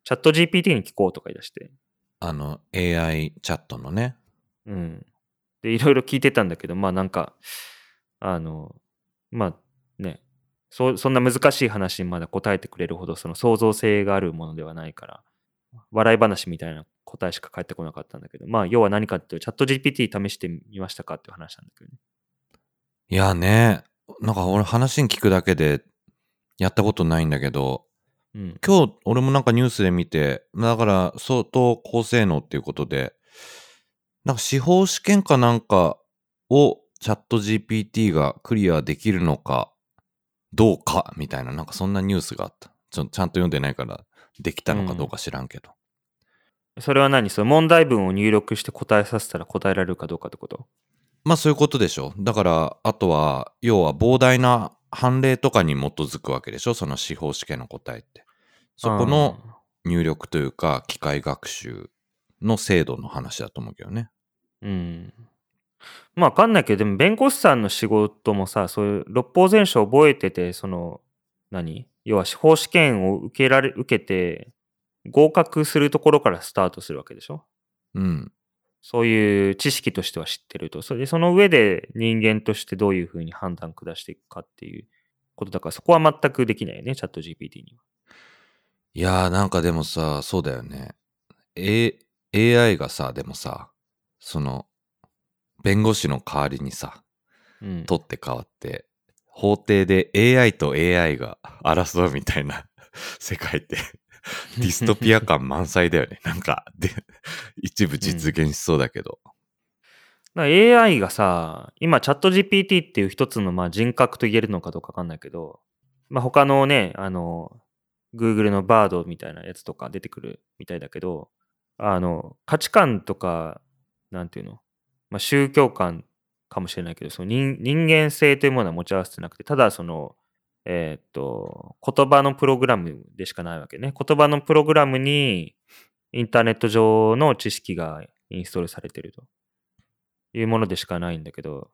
チャット GPT に聞こうとか言い出して、あの、AI チャットのね。うん。で、いろいろ聞いてたんだけど、まあなんか、あの、まあね、そそんな難しい話にまだ答えてくれるほどその創造性があるものではないから、笑い話みたいな答えしか返ってこなかったんだけど、まあ要は何かっていうと、チャット GPT 試してみましたかっていう話なんだけどね。いやね、なんか俺話に聞くだけでやったことないんだけど、うん。今日俺もなんかニュースで見て、だから相当高性能っていうことで、なんか司法試験かなんかをチャット GPT がクリアできるのかどうかみたいな、なんかそんなニュースがあった。ちょちゃんと読んでないからできたのかどうか知らんけど。それは何？その問題文を入力して答えさせたら答えられるかどうかってこと？まあそういうことでしょ。だから、あとは、要は膨大な判例とかに基づくわけでしょ？その司法試験の答えって。そこの入力というか、機械学習の精度の話だと思うけどね。うん。まあわかんないけど、でも弁護士さんの仕事もさ、そういう六法全書覚えてて、その、何？要は司法試験を受けられ、受けて、合格するところからスタートするわけでしょ？うん。そういう知識としては知ってると。それで、その上で人間としてどういうふうに判断下していくかっていうことだから、そこは全くできないよね、チャット GPT には。いやーなんかでもさ、そうだよね。A、AI がさ、でもさ、その、弁護士の代わりにさ、うん。取って変わって、法廷で AI と AI が争うみたいな世界って、ディストピア感満載だよね。なんか、で、一部実現しそうだけど。だから AI がさ、今チャット GPT っていう一つのまあ人格と言えるのかどうかわかんないけど、まあ他のね、あの、Google の Bard みたいなやつとか出てくるみたいだけど、あの、価値観とか、なんていうの、まあ宗教観かもしれないけど、その人人間性というものは持ち合わせてなくて、ただその、えーっと、言葉のプログラムでしかないわけね。言葉のプログラムにインターネット上の知識がインストールされてると。いうものでしかないんだけど、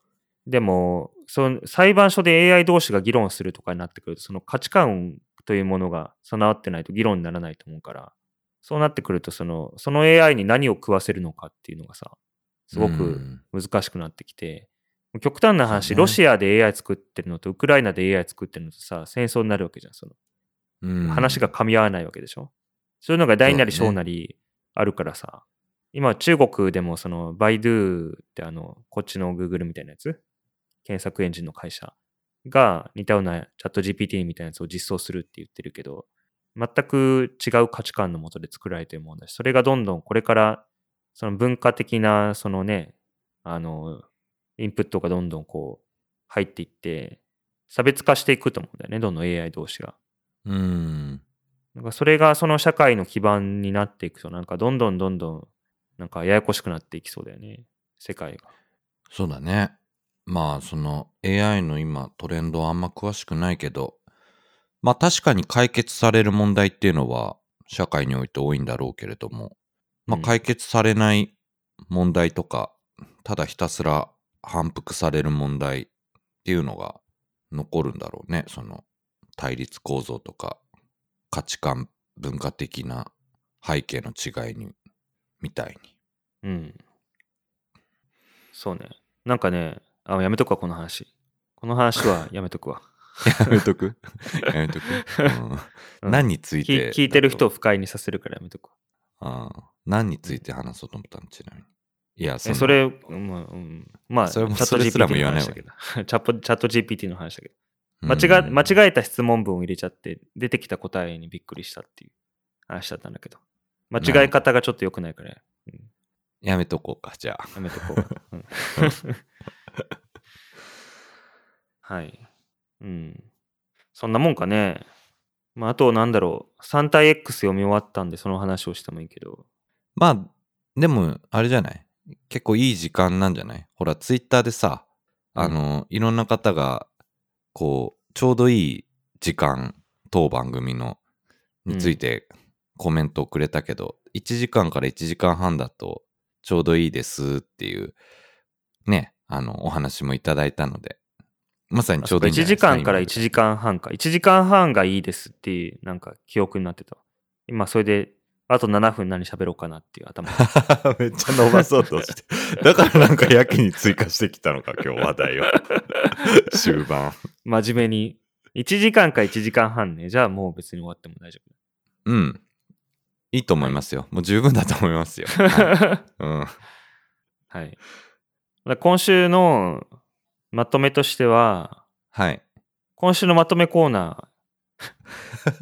でも、その裁判所で AI 同士が議論するとかになってくると、その価値観というものが備わってないと議論にならないと思うから、そうなってくると、その、その AI に何を食わせるのかっていうのがさ、すごうくん難しくなってきて、極端な話、ねロシアで AI 作ってるのとウクライナで AI 作ってるのとさ、戦争になるわけじゃん、その。うん話が噛み合わないわけでしょ？そういうのが大なり小なりあるからさ、今中国でもそのバイドゥってあの、こっちの Google みたいなやつ、検索エンジンの会社が似たようなチャット GPT みたいなやつを実装するって言ってるけど、全く違う価値観のもとで作られているものだし、それがどんどんこれから、その文化的な、そのね、あの、インプットがどんどんこう、入っていって、差別化していくと思うんだよね、どんどん AI 同士が。うん。なんかそれがその社会の基盤になっていくと、なんかどんどんどんどん、なんかややこしくなっていきそうだよね、世界が。そうだね。まあ、その AI の今トレンドはあんま詳しくないけど、まあ確かに解決される問題っていうのは社会において多いんだろうけれども、まあうん解決されない問題とか、ただひたすら反復される問題っていうのが残るんだろうね。その対立構造とか価値観、文化的な背景の違いに、みたいに。うん。そうね。なんかね、あ、やめとくわ、この話。この話は やめとくわ。やめとく？やめとく、うんうん何について聞聞いてる人だを不快にさせるからやめとくわ。あ何について話そうと思ったの？ちなみに。いや、のえそれ、まあ、うん、まあ、それもチャットそれすらも GPT 言わないの話だけど。チャットチャット GPT の話だけど。うん間違間違えた質問文を入れちゃって、出てきた答えにびっくりしたっていう話だったんだけど。間違え方がちょっと良くないから、うんやめとこうか、じゃあ。やめとこう。うんはい。うん。そんなもんかね。まあ、あと、なんだろう。3体 X 読み終わったんで、その話をしてもいいけど。まあ、でも、あれじゃない？結構いい時間なんじゃない？ほら、ツイッターでさ、あの、いろんな方が、こう、ちょうどいい時間、当番組の、についてコメントをくれたけど、1時間から1時間半だとちょうどいいですっていう、ね、あの、お話もいただいたので、まさにちょうどいいんじ1ゃないですか。時間から1今時間半か。1時間半がいいですっていう、なんか記憶になってた。今、それで、あと7分何喋ろうかなっていう頭。めっちゃ伸ばそうとして。だからなんかやけに追加してきたのか、今日 話題を。終盤。真面目に。1時間か1時間半ね。じゃあもう別に終わっても大丈うん。いいと思いますよ。もう十分だと思いますよ。夫。はいうん。はい。だ今週のまとめとしては、はい。今週のまとめコーナ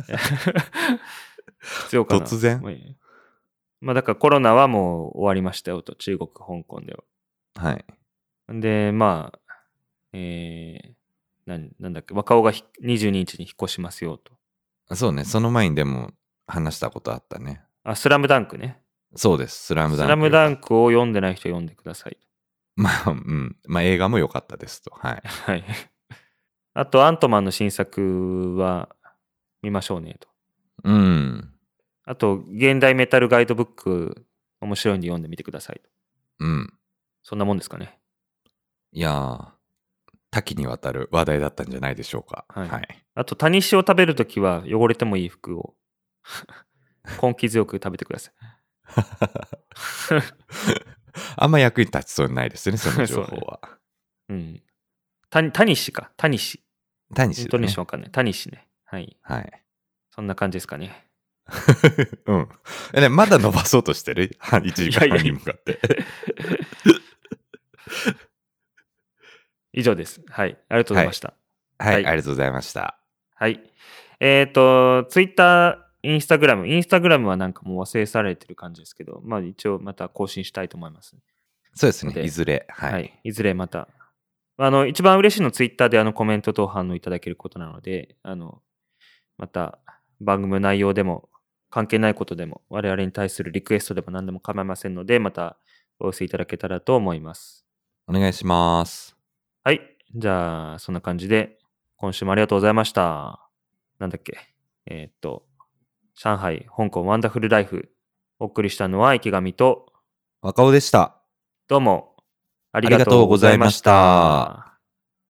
ー。必要かな。突然？まあだからコロナはもう終わりましたよと、中国、香港では。はい。で、まあ、えー、なんなんだっけ、若尾がひ22日に引っ越しますよと。そうね、その前にでも話したことあったね。あ、スラムダンクね。そうです、スラムダンク。スラムダンクを読んでない人読んでください。まあ、うん。まあ映画も良かったですと。はい。はい。あと、アントマンの新作は見ましょうねと。うん。あと、現代メタルガイドブック、面白いんで読んでみてくださいと。うん。そんなもんですかね。いやー、多岐にわたる話題だったんじゃないでしょうか。はいはい。あと、タニシを食べるときは汚れてもいい服を 根気強く食べてください。あんま役に立ちそうにないですね、その情報は。うん。タニタニシか。タニシ。タニシ、ね。イントネーションわかんない。タニシね。はい。はい。そんな感じですかね。うん。え、ね、まだ伸ばそうとしてる ?1 時間半に向かって。以上です。はい。ありがとうございました。はい、はいありがとうございました。はい。えっ、と、ツイッター、インスタグラム。インスタグラムはなんかもう忘れ去られてる感じですけど、まあ一応また更新したいと思います。そうですね、でいずれ。はい。はい。いずれまた。あの、一番嬉しいのはツイッターであのコメントと反応いただけることなので、あの、また番組の内容でも関係ないことでも我々に対するリクエストでも何でも構いませんので、またお寄せいただけたらと思います。お願いします。はい。じゃあ、そんな感じで、今週もありがとうございました。なんだっけ？えーっと、上海、香港ワンダフルライフ。お送りしたのは池上と、若尾でした。どうもありがとうございました